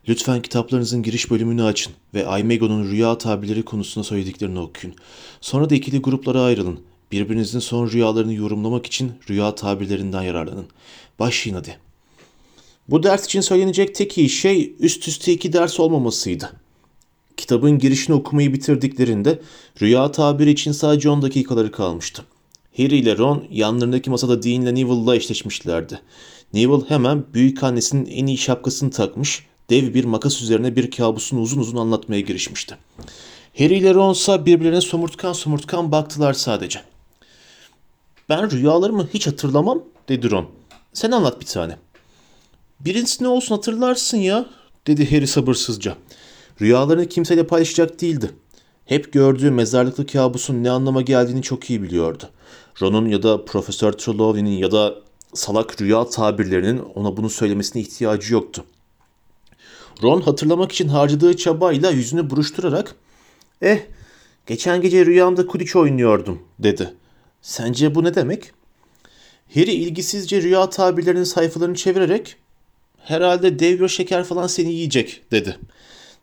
Lütfen kitaplarınızın giriş bölümünü açın ve Aymego'nun rüya tabirleri konusunda söylediklerini okuyun. Sonra da ikili gruplara ayrılın. Birbirinizin son rüyalarını yorumlamak için rüya tabirlerinden yararlanın. Başlayın hadi. Bu ders için söylenecek tek iyi şey üst üste iki ders olmamasıydı. Kitabın girişini okumayı bitirdiklerinde rüya tabiri için sadece 10 dakikaları kalmıştı. Harry ile Ron yanlarındaki masada Dean ile Neville'la eşleşmişlerdi. Neville hemen büyük annesinin en iyi şapkasını takmış, dev bir makas üzerine bir kabusunu uzun uzun anlatmaya girişmişti. Harry ile Ron ise birbirlerine somurtkan somurtkan baktılar sadece. Ben rüyalarımı hiç hatırlamam dedi Ron. Sen anlat bir tane. Birincisi ne olsun hatırlarsın ya dedi Harry sabırsızca. Rüyalarını kimseyle paylaşacak değildi. Hep gördüğü mezarlıklı kabusun ne anlama geldiğini çok iyi biliyordu. Ron'un ya da Profesör Trelawney'nin ya da salak rüya tabirlerinin ona bunu söylemesine ihtiyacı yoktu. Ron hatırlamak için harcadığı çabayla yüzünü buruşturarak ''Eh, geçen gece rüyamda Quidditch oynuyordum.'' dedi. ''Sence bu ne demek?'' Harry ilgisizce rüya tabirlerinin sayfalarını çevirerek ''Herhalde dev şeker falan seni yiyecek.'' dedi.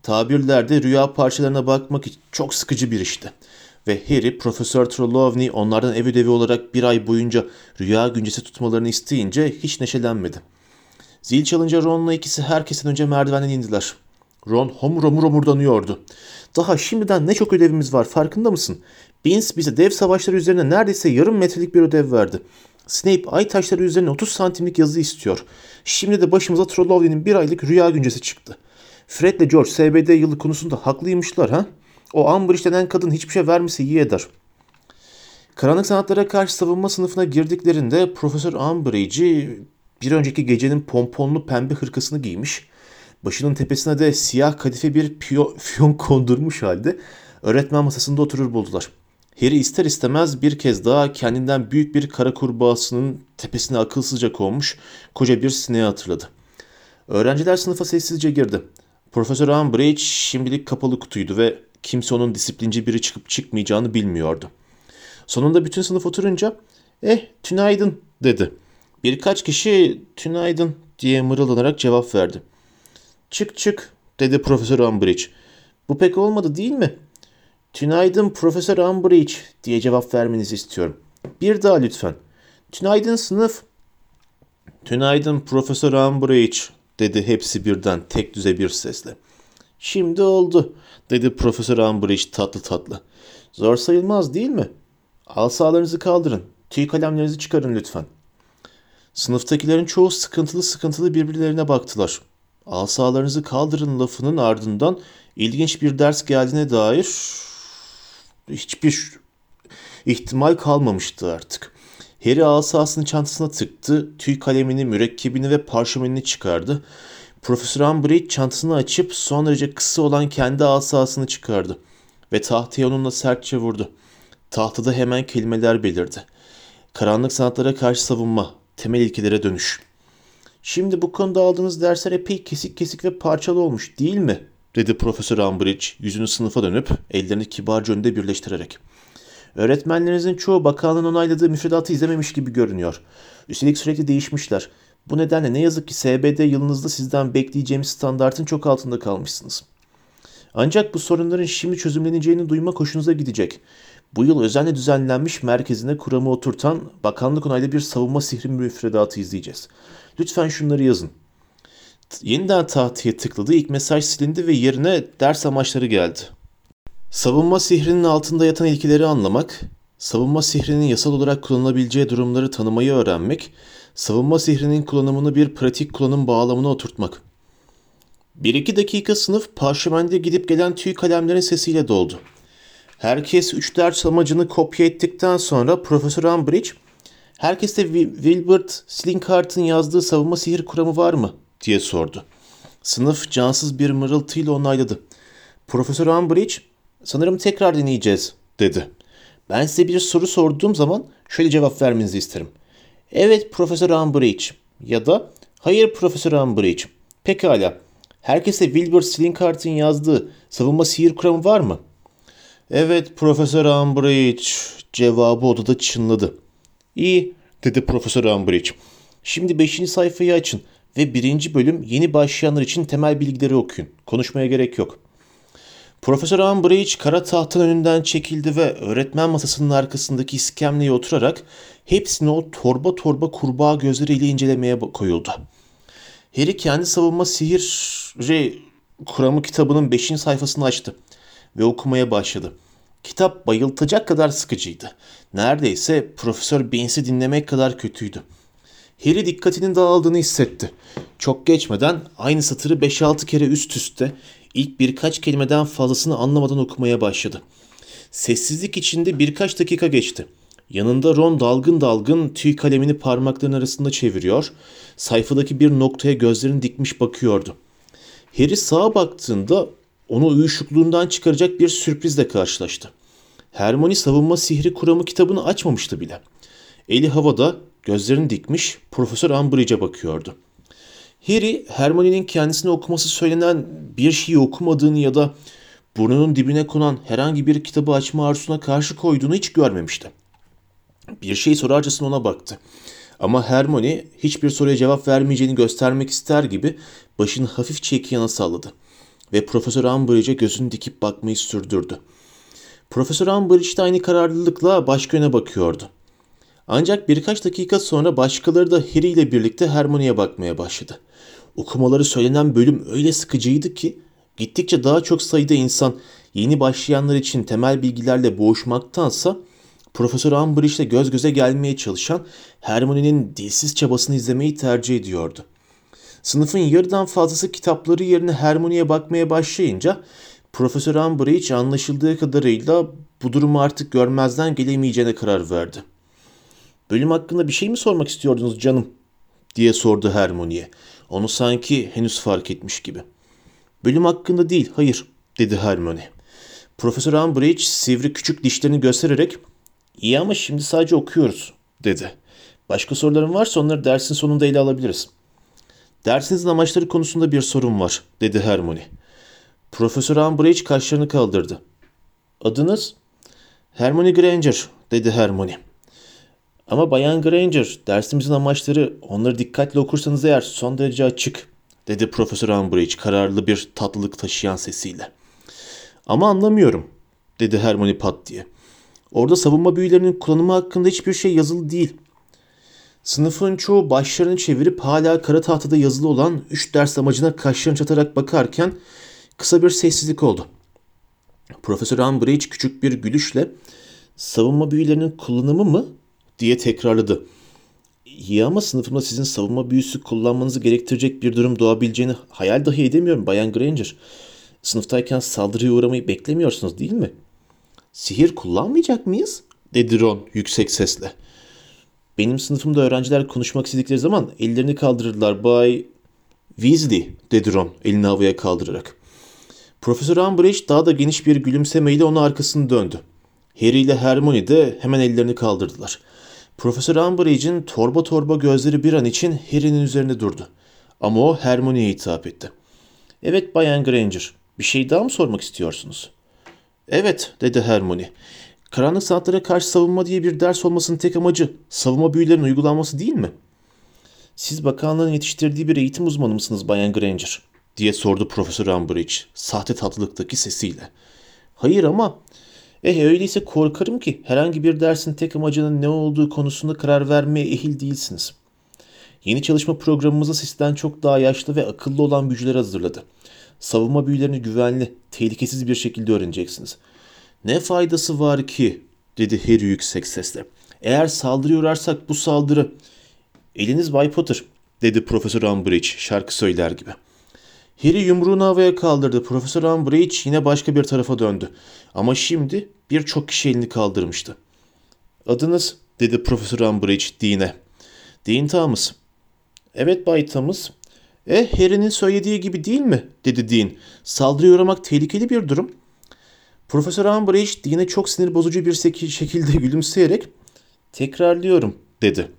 Tabirlerde rüya parçalarına bakmak çok sıkıcı bir işti. Ve Harry, Profesör Trelawney onlardan ev ödevi olarak bir ay boyunca rüya güncesi tutmalarını isteyince hiç neşelenmedi. Zil çalınca Ron'la ikisi herkesten önce merdivenden indiler. Ron homur homur homurdanıyordu. Daha şimdiden ne çok ödevimiz var farkında mısın? Binns bize dev savaşları üzerine neredeyse yarım metrelik bir ödev verdi. Snape ay taşları üzerine 30 santimlik yazı istiyor. Şimdi de başımıza Trelawney'nin bir aylık rüya güncesi çıktı. Fred ile George SBD yılı konusunda haklıymışlar ha? O Umbridge denen kadın hiçbir şey vermese iyi eder. Karanlık sanatlara karşı savunma sınıfına girdiklerinde Profesör Umbridge'i bir önceki gecenin pomponlu pembe hırkasını giymiş, başının tepesine de siyah kadife bir piyo, fiyon kondurmuş halde öğretmen masasında oturur buldular. Harry ister istemez bir kez daha kendinden büyük bir kara kurbağasının tepesine akılsızca konmuş koca bir sineği hatırladı. Öğrenciler sınıfa sessizce girdi. Profesör Umbridge şimdilik kapalı kutuydu ve kimse onun disiplinci biri çıkıp çıkmayacağını bilmiyordu. Sonunda bütün sınıf oturunca eh tünaydın dedi. Birkaç kişi tünaydın diye mırıldanarak cevap verdi. Çık çık dedi Profesör Umbridge. Bu pek olmadı değil mi? Tünaydın Profesör Umbridge diye cevap vermenizi istiyorum. Bir daha lütfen. Tünaydın sınıf. Tünaydın Profesör Umbridge dedi hepsi birden tek düze bir sesle. Şimdi oldu dedi Profesör Umbridge tatlı tatlı. Zor sayılmaz değil mi? Alsalarınızı kaldırın. Tüy kalemlerinizi çıkarın lütfen. Sınıftakilerin çoğu sıkıntılı sıkıntılı birbirlerine baktılar. Alsalarınızı kaldırın lafının ardından ilginç bir ders geldiğine dair hiçbir ihtimal kalmamıştı artık. Harry asasını çantasına tıktı, tüy kalemini, mürekkebini ve parşömenini çıkardı. Profesör Umbridge çantasını açıp son derece kısa olan kendi asasını çıkardı ve tahtaya onunla sertçe vurdu. Tahtada hemen kelimeler belirdi. Karanlık sanatlara karşı savunma, temel ilkelere dönüş. Şimdi bu konuda aldığınız dersler epey kesik kesik ve parçalı olmuş değil mi? dedi Profesör Umbridge yüzünü sınıfa dönüp ellerini kibarca önünde birleştirerek. Öğretmenlerinizin çoğu bakanlığın onayladığı müfredatı izlememiş gibi görünüyor. Üstelik sürekli değişmişler. Bu nedenle ne yazık ki SBD yılınızda sizden bekleyeceğimiz standartın çok altında kalmışsınız. Ancak bu sorunların şimdi çözümleneceğini duymak hoşunuza gidecek. Bu yıl özenle düzenlenmiş merkezine kuramı oturtan bakanlık onaylı bir savunma sihri müfredatı izleyeceğiz. Lütfen şunları yazın. Yeniden tahtaya tıkladı, ilk mesaj silindi ve yerine ders amaçları geldi. Savunma sihrinin altında yatan ilkeleri anlamak, savunma sihrinin yasal olarak kullanılabileceği durumları tanımayı öğrenmek, savunma sihrinin kullanımını bir pratik kullanım bağlamına oturtmak. Bir iki dakika sınıf parşömende gidip gelen tüy kalemlerin sesiyle doldu. Herkes üç ders amacını kopya ettikten sonra Profesör Umbridge, herkeste Wilbert Slinkhart'ın yazdığı savunma sihir kuramı var mı diye sordu. Sınıf cansız bir mırıltıyla onayladı. Profesör Umbridge, Sanırım tekrar deneyeceğiz, dedi. Ben size bir soru sorduğum zaman şöyle cevap vermenizi isterim. Evet Profesör Umbridge ya da hayır Profesör Umbridge. Pekala. Herkese Wilbur Slinkhart'ın yazdığı savunma sihir kuramı var mı? Evet Profesör Umbridge. Cevabı odada çınladı. İyi dedi Profesör Umbridge. Şimdi 5. sayfayı açın ve birinci bölüm yeni başlayanlar için temel bilgileri okuyun. Konuşmaya gerek yok. Profesör Umbridge kara tahtın önünden çekildi ve öğretmen masasının arkasındaki iskemleye oturarak hepsini o torba torba kurbağa gözleriyle incelemeye koyuldu. Harry kendi savunma sihiri kuramı kitabının 5. sayfasını açtı ve okumaya başladı. Kitap bayıltacak kadar sıkıcıydı. Neredeyse Profesör Beans'i dinlemek kadar kötüydü. Harry dikkatinin dağıldığını hissetti. Çok geçmeden aynı satırı 5-6 kere üst üste ilk birkaç kelimeden fazlasını anlamadan okumaya başladı. Sessizlik içinde birkaç dakika geçti. Yanında Ron dalgın dalgın tüy kalemini parmaklarının arasında çeviriyor, sayfadaki bir noktaya gözlerini dikmiş bakıyordu. Harry sağa baktığında onu uyuşukluğundan çıkaracak bir sürprizle karşılaştı. Hermione savunma sihri kuramı kitabını açmamıştı bile. Eli havada, gözlerini dikmiş Profesör Umbridge'e bakıyordu. Harry, Hermione'nin kendisine okuması söylenen bir şeyi okumadığını ya da burnunun dibine konan herhangi bir kitabı açma arzusuna karşı koyduğunu hiç görmemişti. Bir şey sorarcasına ona baktı. Ama Hermione hiçbir soruya cevap vermeyeceğini göstermek ister gibi başını hafifçe iki yana salladı. Ve Profesör Umbridge'e gözünü dikip bakmayı sürdürdü. Profesör Umbridge de aynı kararlılıkla başka yöne bakıyordu. Ancak birkaç dakika sonra başkaları da Harry ile birlikte Hermione'ye bakmaya başladı. Okumaları söylenen bölüm öyle sıkıcıydı ki gittikçe daha çok sayıda insan yeni başlayanlar için temel bilgilerle boğuşmaktansa Profesör Umbridge ile göz göze gelmeye çalışan Hermione'nin dilsiz çabasını izlemeyi tercih ediyordu. Sınıfın yarıdan fazlası kitapları yerine Hermione'ye bakmaya başlayınca Profesör Umbridge anlaşıldığı kadarıyla bu durumu artık görmezden gelemeyeceğine karar verdi. Bölüm hakkında bir şey mi sormak istiyordunuz canım? diye sordu Hermione'ye. Onu sanki henüz fark etmiş gibi. Bölüm hakkında değil, hayır, dedi Hermione. Profesör Umbridge sivri küçük dişlerini göstererek iyi ama şimdi sadece okuyoruz, dedi. Başka soruların varsa onları dersin sonunda ele alabiliriz. Dersinizin amaçları konusunda bir sorun var, dedi Hermione. Profesör Umbridge kaşlarını kaldırdı. Adınız? Hermione Granger, dedi Hermione. Ama Bayan Granger, dersimizin amaçları onları dikkatli okursanız eğer son derece açık, dedi Profesör Umbridge kararlı bir tatlılık taşıyan sesiyle. Ama anlamıyorum, dedi Hermione pat diye. Orada savunma büyülerinin kullanımı hakkında hiçbir şey yazılı değil. Sınıfın çoğu başlarını çevirip hala kara tahtada yazılı olan üç ders amacına kaşlarını çatarak bakarken kısa bir sessizlik oldu. Profesör Umbridge küçük bir gülüşle savunma büyülerinin kullanımı mı diye tekrarladı. İyi ama sınıfımda sizin savunma büyüsü kullanmanızı gerektirecek bir durum doğabileceğini hayal dahi edemiyorum Bayan Granger. Sınıftayken saldırıya uğramayı beklemiyorsunuz değil mi? Sihir kullanmayacak mıyız? dedi Ron yüksek sesle. Benim sınıfımda öğrenciler konuşmak istedikleri zaman ellerini kaldırırlar Bay Weasley dedi Ron elini havaya kaldırarak. Profesör Umbridge daha da geniş bir gülümsemeyle ona arkasını döndü. Harry ile Hermione de hemen ellerini kaldırdılar. Profesör Umbridge'in torba torba gözleri bir an için Harry'nin üzerinde durdu. Ama o Hermione'ye hitap etti. Evet Bayan Granger, bir şey daha mı sormak istiyorsunuz? Evet, dedi Hermione. Karanlık sanatlara karşı savunma diye bir ders olmasının tek amacı savunma büyülerinin uygulanması değil mi? Siz bakanlığın yetiştirdiği bir eğitim uzmanı mısınız Bayan Granger? diye sordu Profesör Umbridge sahte tatlılıktaki sesiyle. Hayır ama Eh öyleyse korkarım ki herhangi bir dersin tek amacının ne olduğu konusunda karar vermeye ehil değilsiniz. Yeni çalışma programımızı sizden çok daha yaşlı ve akıllı olan büyücüler hazırladı. Savunma büyülerini güvenli, tehlikesiz bir şekilde öğreneceksiniz. Ne faydası var ki? dedi Harry yüksek sesle. Eğer saldırı uğrarsak bu saldırı... Eliniz Bay Potter, dedi Profesör Umbridge şarkı söyler gibi. Harry yumruğunu havaya kaldırdı. Profesör Umbridge yine başka bir tarafa döndü. Ama şimdi birçok kişi elini kaldırmıştı. Adınız dedi Profesör Umbridge Dean'e. Dean Thomas. Evet Bay Thomas. E Harry'nin söylediği gibi değil mi? dedi Dean. Saldırıya uğramak tehlikeli bir durum. Profesör Umbridge yine çok sinir bozucu bir şekilde gülümseyerek tekrarlıyorum dedi.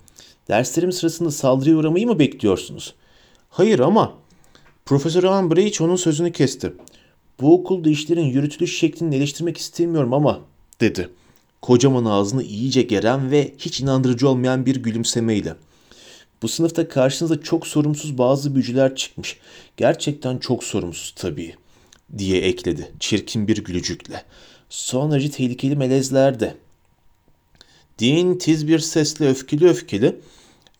Derslerim sırasında saldırıya uğramayı mı bekliyorsunuz? Hayır ama Profesör Umbridge onun sözünü kesti. Bu okulda işlerin yürütülüş şeklini eleştirmek istemiyorum ama dedi. Kocaman ağzını iyice geren ve hiç inandırıcı olmayan bir gülümsemeyle. Bu sınıfta karşınıza çok sorumsuz bazı büyücüler çıkmış. Gerçekten çok sorumsuz tabii diye ekledi çirkin bir gülücükle. Son derece tehlikeli melezler de. Dean tiz bir sesle öfkeli öfkeli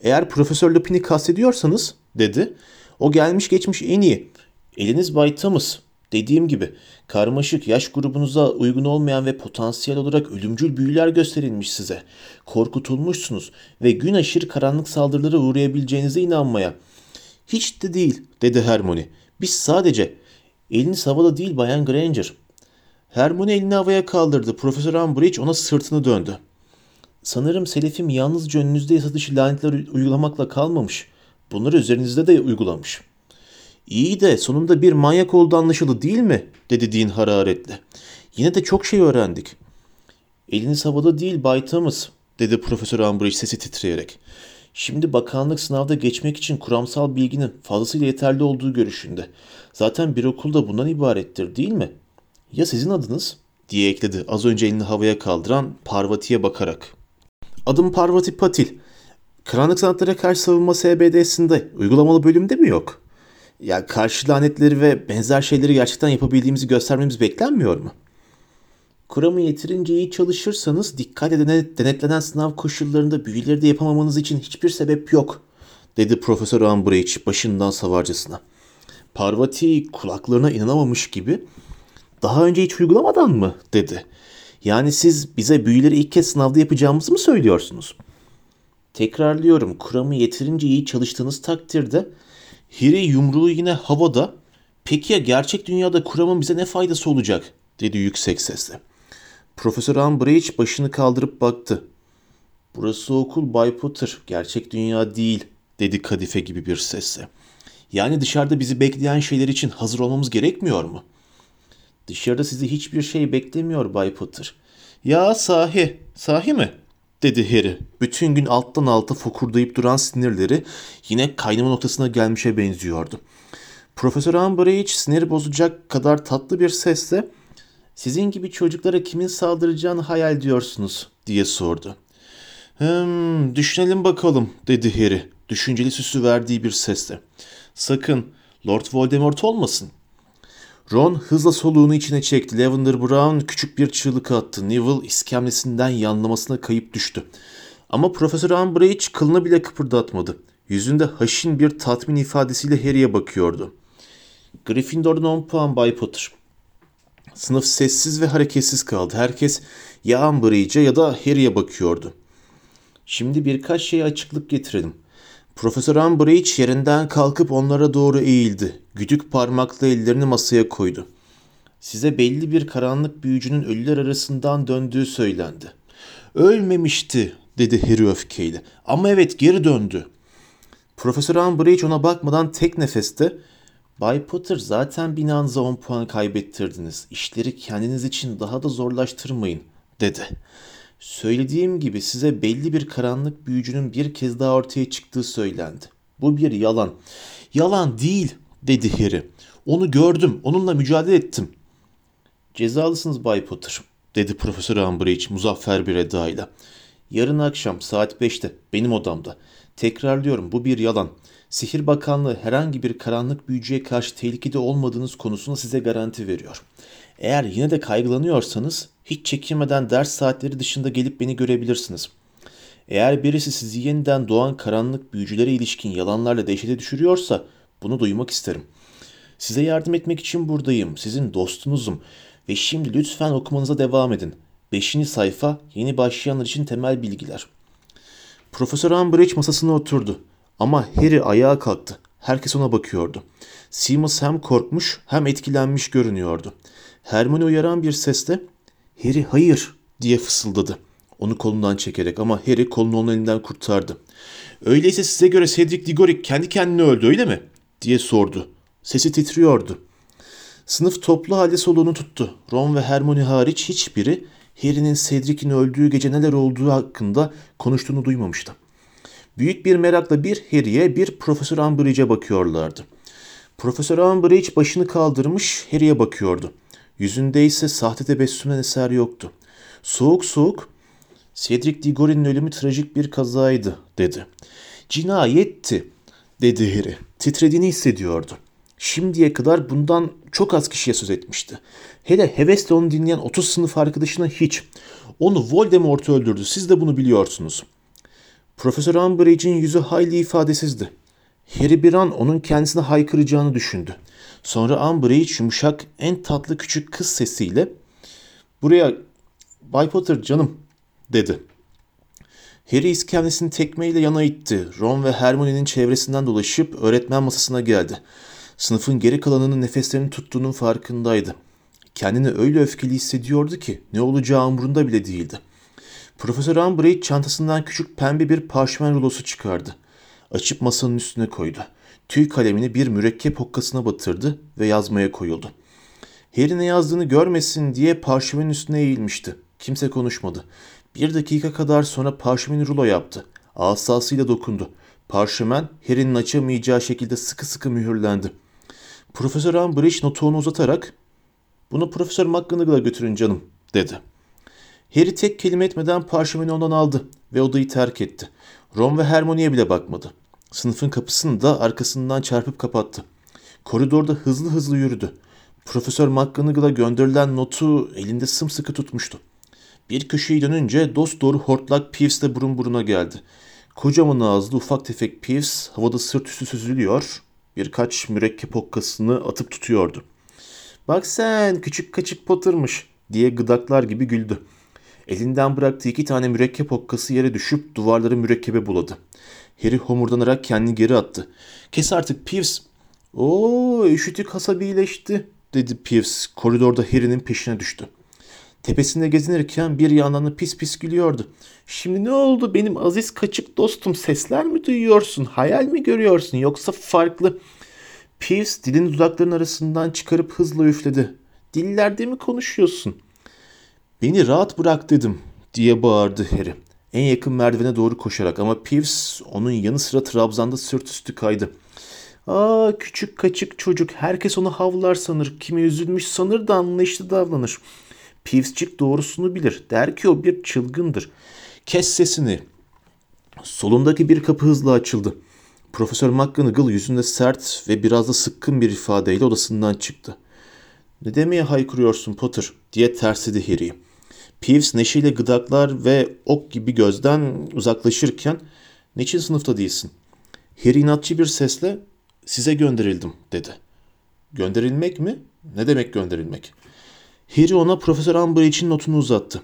eğer Profesör Lupin'i kastediyorsanız dedi. O gelmiş geçmiş en iyi. Eliniz Bay Thomas. Dediğim gibi karmaşık yaş grubunuza uygun olmayan ve potansiyel olarak ölümcül büyüler gösterilmiş size. Korkutulmuşsunuz ve gün aşırı karanlık saldırılara uğrayabileceğinize inanmaya. Hiç de değil dedi Hermione. Biz sadece eliniz havada değil Bayan Granger. Hermione elini havaya kaldırdı. Profesör Umbridge ona sırtını döndü. Sanırım Selefim yalnızca önünüzde yasa dışı lanetler uygulamakla kalmamış. Bunları üzerinizde de uygulamış. İyi de sonunda bir manyak olduğu anlaşıldı değil mi? dedi Dean hararetle. Yine de çok şey öğrendik. Eliniz havada değil Bay Thomas, dedi Profesör Umbridge sesi titreyerek. Şimdi bakanlık sınavda geçmek için kuramsal bilginin fazlasıyla yeterli olduğu görüşünde. Zaten bir okulda bundan ibarettir değil mi? Ya sizin adınız? diye ekledi az önce elini havaya kaldıran Parvati'ye bakarak. Adım Parvati Patil. Karanlık sanatlara karşı savunma SBD'sinde uygulamalı bölümde mi yok? Ya karşı lanetleri ve benzer şeyleri gerçekten yapabildiğimizi göstermemiz beklenmiyor mu? Kuramı yeterince iyi çalışırsanız dikkat edene denetlenen sınav koşullarında büyüleri de yapamamanız için hiçbir sebep yok, dedi Profesör Umbridge başından savarcasına. Parvati kulaklarına inanamamış gibi daha önce hiç uygulamadan mı dedi. Yani siz bize büyüleri ilk kez sınavda yapacağımızı mı söylüyorsunuz? Tekrarlıyorum kuramı yeterince iyi çalıştığınız takdirde Hiri yumruğu yine havada. Peki ya gerçek dünyada kuramın bize ne faydası olacak? dedi yüksek sesle. Profesör Umbridge başını kaldırıp baktı. Burası okul Bay Potter, gerçek dünya değil, dedi kadife gibi bir sesle. Yani dışarıda bizi bekleyen şeyler için hazır olmamız gerekmiyor mu? Dışarıda sizi hiçbir şey beklemiyor Bay Potter. Ya sahi, sahi mi? Dedi Harry. Bütün gün alttan alta fokurdayıp duran sinirleri yine kaynama noktasına gelmişe benziyordu. Profesör Umbridge sinir bozacak kadar tatlı bir sesle sizin gibi çocuklara kimin saldıracağını hayal diyorsunuz diye sordu. Hmm, düşünelim bakalım dedi Harry düşünceli süsü verdiği bir sesle. Sakın Lord Voldemort olmasın. Ron hızla soluğunu içine çekti. Lavender Brown küçük bir çığlık attı. Neville iskemlesinden yanlamasına kayıp düştü. Ama Profesör Umbridge kılını bile kıpırdatmadı. Yüzünde haşin bir tatmin ifadesiyle Harry'e bakıyordu. Gryffindor'dan 10 puan Bay Potter. Sınıf sessiz ve hareketsiz kaldı. Herkes ya Umbridge'e ya da Harry'e bakıyordu. Şimdi birkaç şeye açıklık getirelim. Profesör Umbridge yerinden kalkıp onlara doğru eğildi. Güdük parmakla ellerini masaya koydu. Size belli bir karanlık büyücünün ölüler arasından döndüğü söylendi. Ölmemişti dedi Harry öfkeyle. Ama evet geri döndü. Profesör Umbridge ona bakmadan tek nefeste Bay Potter zaten binanıza 10 puan kaybettirdiniz. İşleri kendiniz için daha da zorlaştırmayın dedi. Söylediğim gibi size belli bir karanlık büyücünün bir kez daha ortaya çıktığı söylendi. Bu bir yalan. Yalan değil dedi Harry. Onu gördüm, onunla mücadele ettim. Cezalısınız Bay Potter dedi Profesör Umbridge muzaffer bir edayla. Yarın akşam saat 5'te benim odamda. Tekrarlıyorum bu bir yalan. Sihir Bakanlığı herhangi bir karanlık büyücüye karşı tehlikede olmadığınız konusunda size garanti veriyor. Eğer yine de kaygılanıyorsanız hiç çekinmeden ders saatleri dışında gelip beni görebilirsiniz. Eğer birisi sizi yeniden doğan karanlık büyücülere ilişkin yalanlarla dehşete düşürüyorsa bunu duymak isterim. Size yardım etmek için buradayım. Sizin dostunuzum. Ve şimdi lütfen okumanıza devam edin. Beşinci sayfa yeni başlayanlar için temel bilgiler. Profesör Umbridge masasına oturdu. Ama Harry ayağa kalktı. Herkes ona bakıyordu. Seamus hem korkmuş hem etkilenmiş görünüyordu. Hermione uyaran bir sesle Harry hayır diye fısıldadı. Onu kolundan çekerek ama Harry kolunu onun elinden kurtardı. Öyleyse size göre Cedric Diggory kendi kendine öldü öyle mi? diye sordu. Sesi titriyordu. Sınıf toplu halde soluğunu tuttu. Ron ve Hermione hariç hiçbiri Harry'nin Cedric'in öldüğü gece neler olduğu hakkında konuştuğunu duymamıştı. Büyük bir merakla bir Harry'e bir Profesör Umbridge'e bakıyorlardı. Profesör Umbridge başını kaldırmış Harry'e bakıyordu. Yüzünde ise sahte tebessümden eser yoktu. Soğuk soğuk Cedric Diggory'nin ölümü trajik bir kazaydı dedi. Cinayetti dedi Harry. Titrediğini hissediyordu. Şimdiye kadar bundan çok az kişiye söz etmişti. Hele hevesle onu dinleyen 30 sınıf arkadaşına hiç. Onu Voldemort öldürdü. Siz de bunu biliyorsunuz. Profesör Umbridge'in yüzü hayli ifadesizdi. Harry bir an onun kendisine haykıracağını düşündü. Sonra Umbridge yumuşak, en tatlı küçük kız sesiyle ''Buraya Bay Potter canım'' dedi. Harry iskemlesini tekmeyle yana itti. Ron ve Hermione'nin çevresinden dolaşıp öğretmen masasına geldi. Sınıfın geri kalanının nefeslerini tuttuğunun farkındaydı. Kendini öyle öfkeli hissediyordu ki ne olacağı umurunda bile değildi. Profesör Umbridge çantasından küçük pembe bir parşömen rulosu çıkardı. Açıp masanın üstüne koydu. Tüy kalemini bir mürekkep hokkasına batırdı ve yazmaya koyuldu. Harry ne yazdığını görmesin diye parşömenin üstüne eğilmişti. Kimse konuşmadı. Bir dakika kadar sonra parşömeni rulo yaptı. Asasıyla dokundu. Parşömen Harry'nin açamayacağı şekilde sıkı sıkı mühürlendi. Profesör Umbridge notuğunu uzatarak ''Bunu Profesör McGonagall'a götürün canım'' dedi. Harry tek kelime etmeden parşömeni ondan aldı ve odayı terk etti. Ron ve Hermione'ye bile bakmadı. Sınıfın kapısını da arkasından çarpıp kapattı. Koridorda hızlı hızlı yürüdü. Profesör McGonagall'a gönderilen notu elinde sımsıkı tutmuştu. Bir köşeyi dönünce dost doğru hortlak Peeves burun buruna geldi. Kocaman ağızlı ufak tefek Peeves havada sırt üstü süzülüyor, birkaç mürekkep okkasını atıp tutuyordu. Bak sen küçük kaçık Potter'mış diye gıdaklar gibi güldü. Elinden bıraktığı iki tane mürekkep okkası yere düşüp duvarları mürekkebe buladı. Harry homurdanarak kendini geri attı. Kes artık Peeves. Oo üşütük hasabileşti dedi Peeves koridorda Harry'nin peşine düştü. Tepesinde gezinirken bir yandan da pis pis gülüyordu. Şimdi ne oldu benim aziz kaçık dostum sesler mi duyuyorsun hayal mi görüyorsun yoksa farklı? Peeves dilin dudaklarının arasından çıkarıp hızla üfledi. Dillerde mi konuşuyorsun? Beni rahat bırak dedim diye bağırdı Harry. En yakın merdivene doğru koşarak ama Peeves onun yanı sıra Trabzan'da sırt üstü kaydı. Aa küçük kaçık çocuk herkes onu havlar sanır. Kimi üzülmüş sanır da anlayışlı davranır. Peeves'cik doğrusunu bilir. Der ki o bir çılgındır. Kes sesini. Solundaki bir kapı hızla açıldı. Profesör McGonagall yüzünde sert ve biraz da sıkkın bir ifadeyle odasından çıktı. Ne demeye haykırıyorsun Potter diye tersledi Harry'i. Peeves neşeyle gıdaklar ve ok gibi gözden uzaklaşırken niçin sınıfta değilsin? Harry inatçı bir sesle size gönderildim dedi. Gönderilmek mi? Ne demek gönderilmek? Harry ona Profesör Umbridge'in notunu uzattı.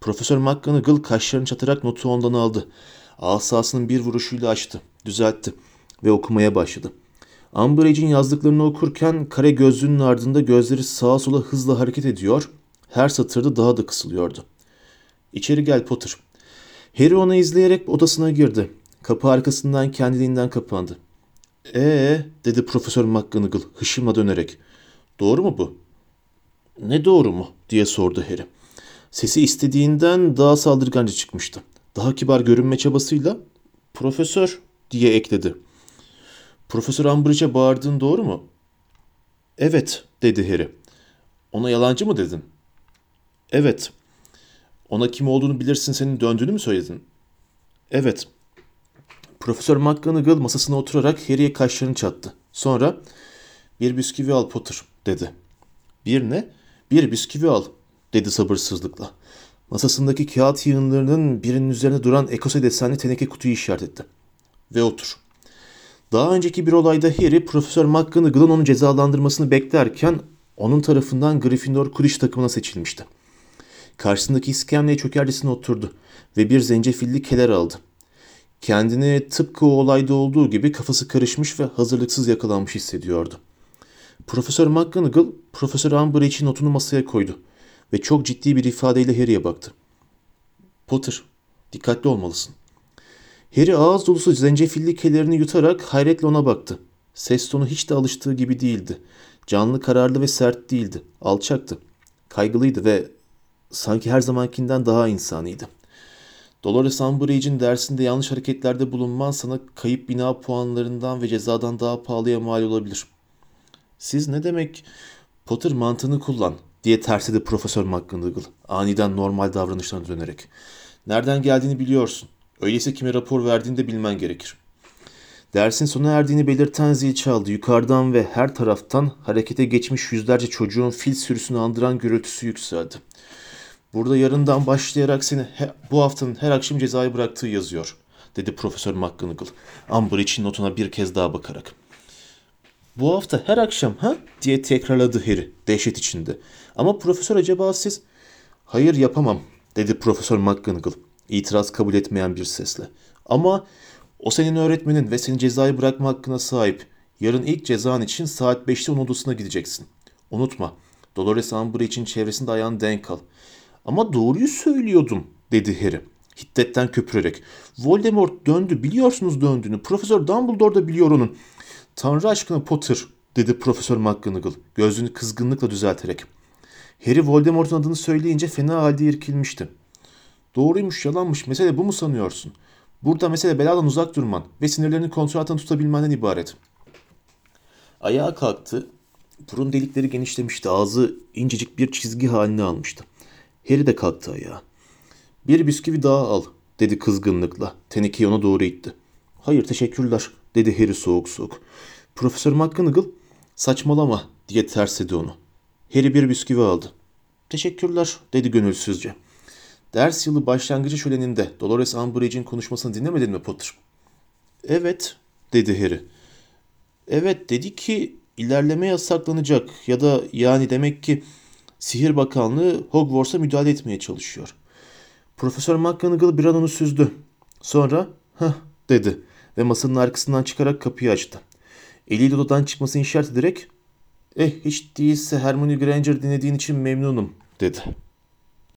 Profesör McGonagall kaşlarını çatarak notu ondan aldı. Asasının bir vuruşuyla açtı, düzeltti ve okumaya başladı. Umbridge'in yazdıklarını okurken kare gözlüğünün ardında gözleri sağa sola hızla hareket ediyor, her satırda daha da kısılıyordu. İçeri gel Potter. Harry onu izleyerek odasına girdi. Kapı arkasından kendiliğinden kapandı. Ee, dedi Profesör McGonagall hışımla dönerek. Doğru mu bu? Ne doğru mu? diye sordu Harry. Sesi istediğinden daha saldırganca çıkmıştı. Daha kibar görünme çabasıyla Profesör diye ekledi. Profesör Umbridge'e bağırdığın doğru mu? Evet dedi Harry. Ona yalancı mı dedin? Evet. Ona kim olduğunu bilirsin senin döndüğünü mü söyledin? Evet. Profesör McGonagall masasına oturarak Harry'e kaşlarını çattı. Sonra bir bisküvi al Potter dedi. Bir ne? Bir bisküvi al dedi sabırsızlıkla. Masasındaki kağıt yığınlarının birinin üzerine duran ekose desenli teneke kutuyu işaret etti. Ve otur. Daha önceki bir olayda Harry Profesör McGonagall'ın onu cezalandırmasını beklerken onun tarafından Gryffindor Quidditch takımına seçilmişti. Karşısındaki iskemleye çökercesine oturdu ve bir zencefilli keler aldı. Kendini tıpkı o olayda olduğu gibi kafası karışmış ve hazırlıksız yakalanmış hissediyordu. Profesör McGonagall, Profesör Umbridge'in notunu masaya koydu ve çok ciddi bir ifadeyle Harry'e baktı. Potter, dikkatli olmalısın. Harry ağız dolusu zencefilli kelerini yutarak hayretle ona baktı. Ses tonu hiç de alıştığı gibi değildi. Canlı kararlı ve sert değildi. Alçaktı. Kaygılıydı ve sanki her zamankinden daha insaniydi. Dolores Umbridge'in dersinde yanlış hareketlerde bulunman sana kayıp bina puanlarından ve cezadan daha pahalıya mal olabilir. Siz ne demek Potter mantığını kullan diye tersledi Profesör McGonagall aniden normal davranışlarına dönerek. Nereden geldiğini biliyorsun. Öyleyse kime rapor verdiğini de bilmen gerekir. Dersin sona erdiğini belirten zil çaldı. Yukarıdan ve her taraftan harekete geçmiş yüzlerce çocuğun fil sürüsünü andıran gürültüsü yükseldi. Burada yarından başlayarak seni he- bu haftanın her akşam cezayı bıraktığı yazıyor, dedi Profesör McGonagall. Umbridge'in notuna bir kez daha bakarak. Bu hafta her akşam ha? diye tekrarladı Harry dehşet içinde. Ama profesör acaba siz... Hayır yapamam dedi Profesör McGonagall itiraz kabul etmeyen bir sesle. Ama o senin öğretmenin ve seni cezayı bırakma hakkına sahip. Yarın ilk cezan için saat 5'te onun odasına gideceksin. Unutma. Dolores Umbridge'in çevresinde ayağını denk al. Ama doğruyu söylüyordum dedi Harry. Hiddetten köpürerek. Voldemort döndü. Biliyorsunuz döndüğünü. Profesör Dumbledore da biliyor onun. Tanrı aşkına Potter dedi Profesör McGonagall gözünü kızgınlıkla düzelterek. Harry Voldemort'un adını söyleyince fena halde irkilmişti. Doğruymuş yalanmış mesele bu mu sanıyorsun? Burada mesele beladan uzak durman ve sinirlerini kontrol altında tutabilmenden ibaret. Ayağa kalktı. Burun delikleri genişlemişti. Ağzı incecik bir çizgi halini almıştı. Harry de kalktı ayağa. Bir bisküvi daha al dedi kızgınlıkla. Tenekeyi ona doğru itti. Hayır teşekkürler dedi Harry soğuk soğuk. Profesör McGonagall saçmalama diye tersledi onu. Harry bir bisküvi aldı. Teşekkürler dedi gönülsüzce. Ders yılı başlangıcı şöleninde Dolores Umbridge'in konuşmasını dinlemedin mi Potter? Evet dedi Harry. Evet dedi ki ilerleme yasaklanacak ya da yani demek ki Sihir Bakanlığı Hogwarts'a müdahale etmeye çalışıyor. Profesör McGonagall bir an onu süzdü. Sonra hah dedi ve masanın arkasından çıkarak kapıyı açtı. Eliyle odadan çıkmasını işaret ederek eh hiç değilse Hermione Granger dinlediğin için memnunum dedi.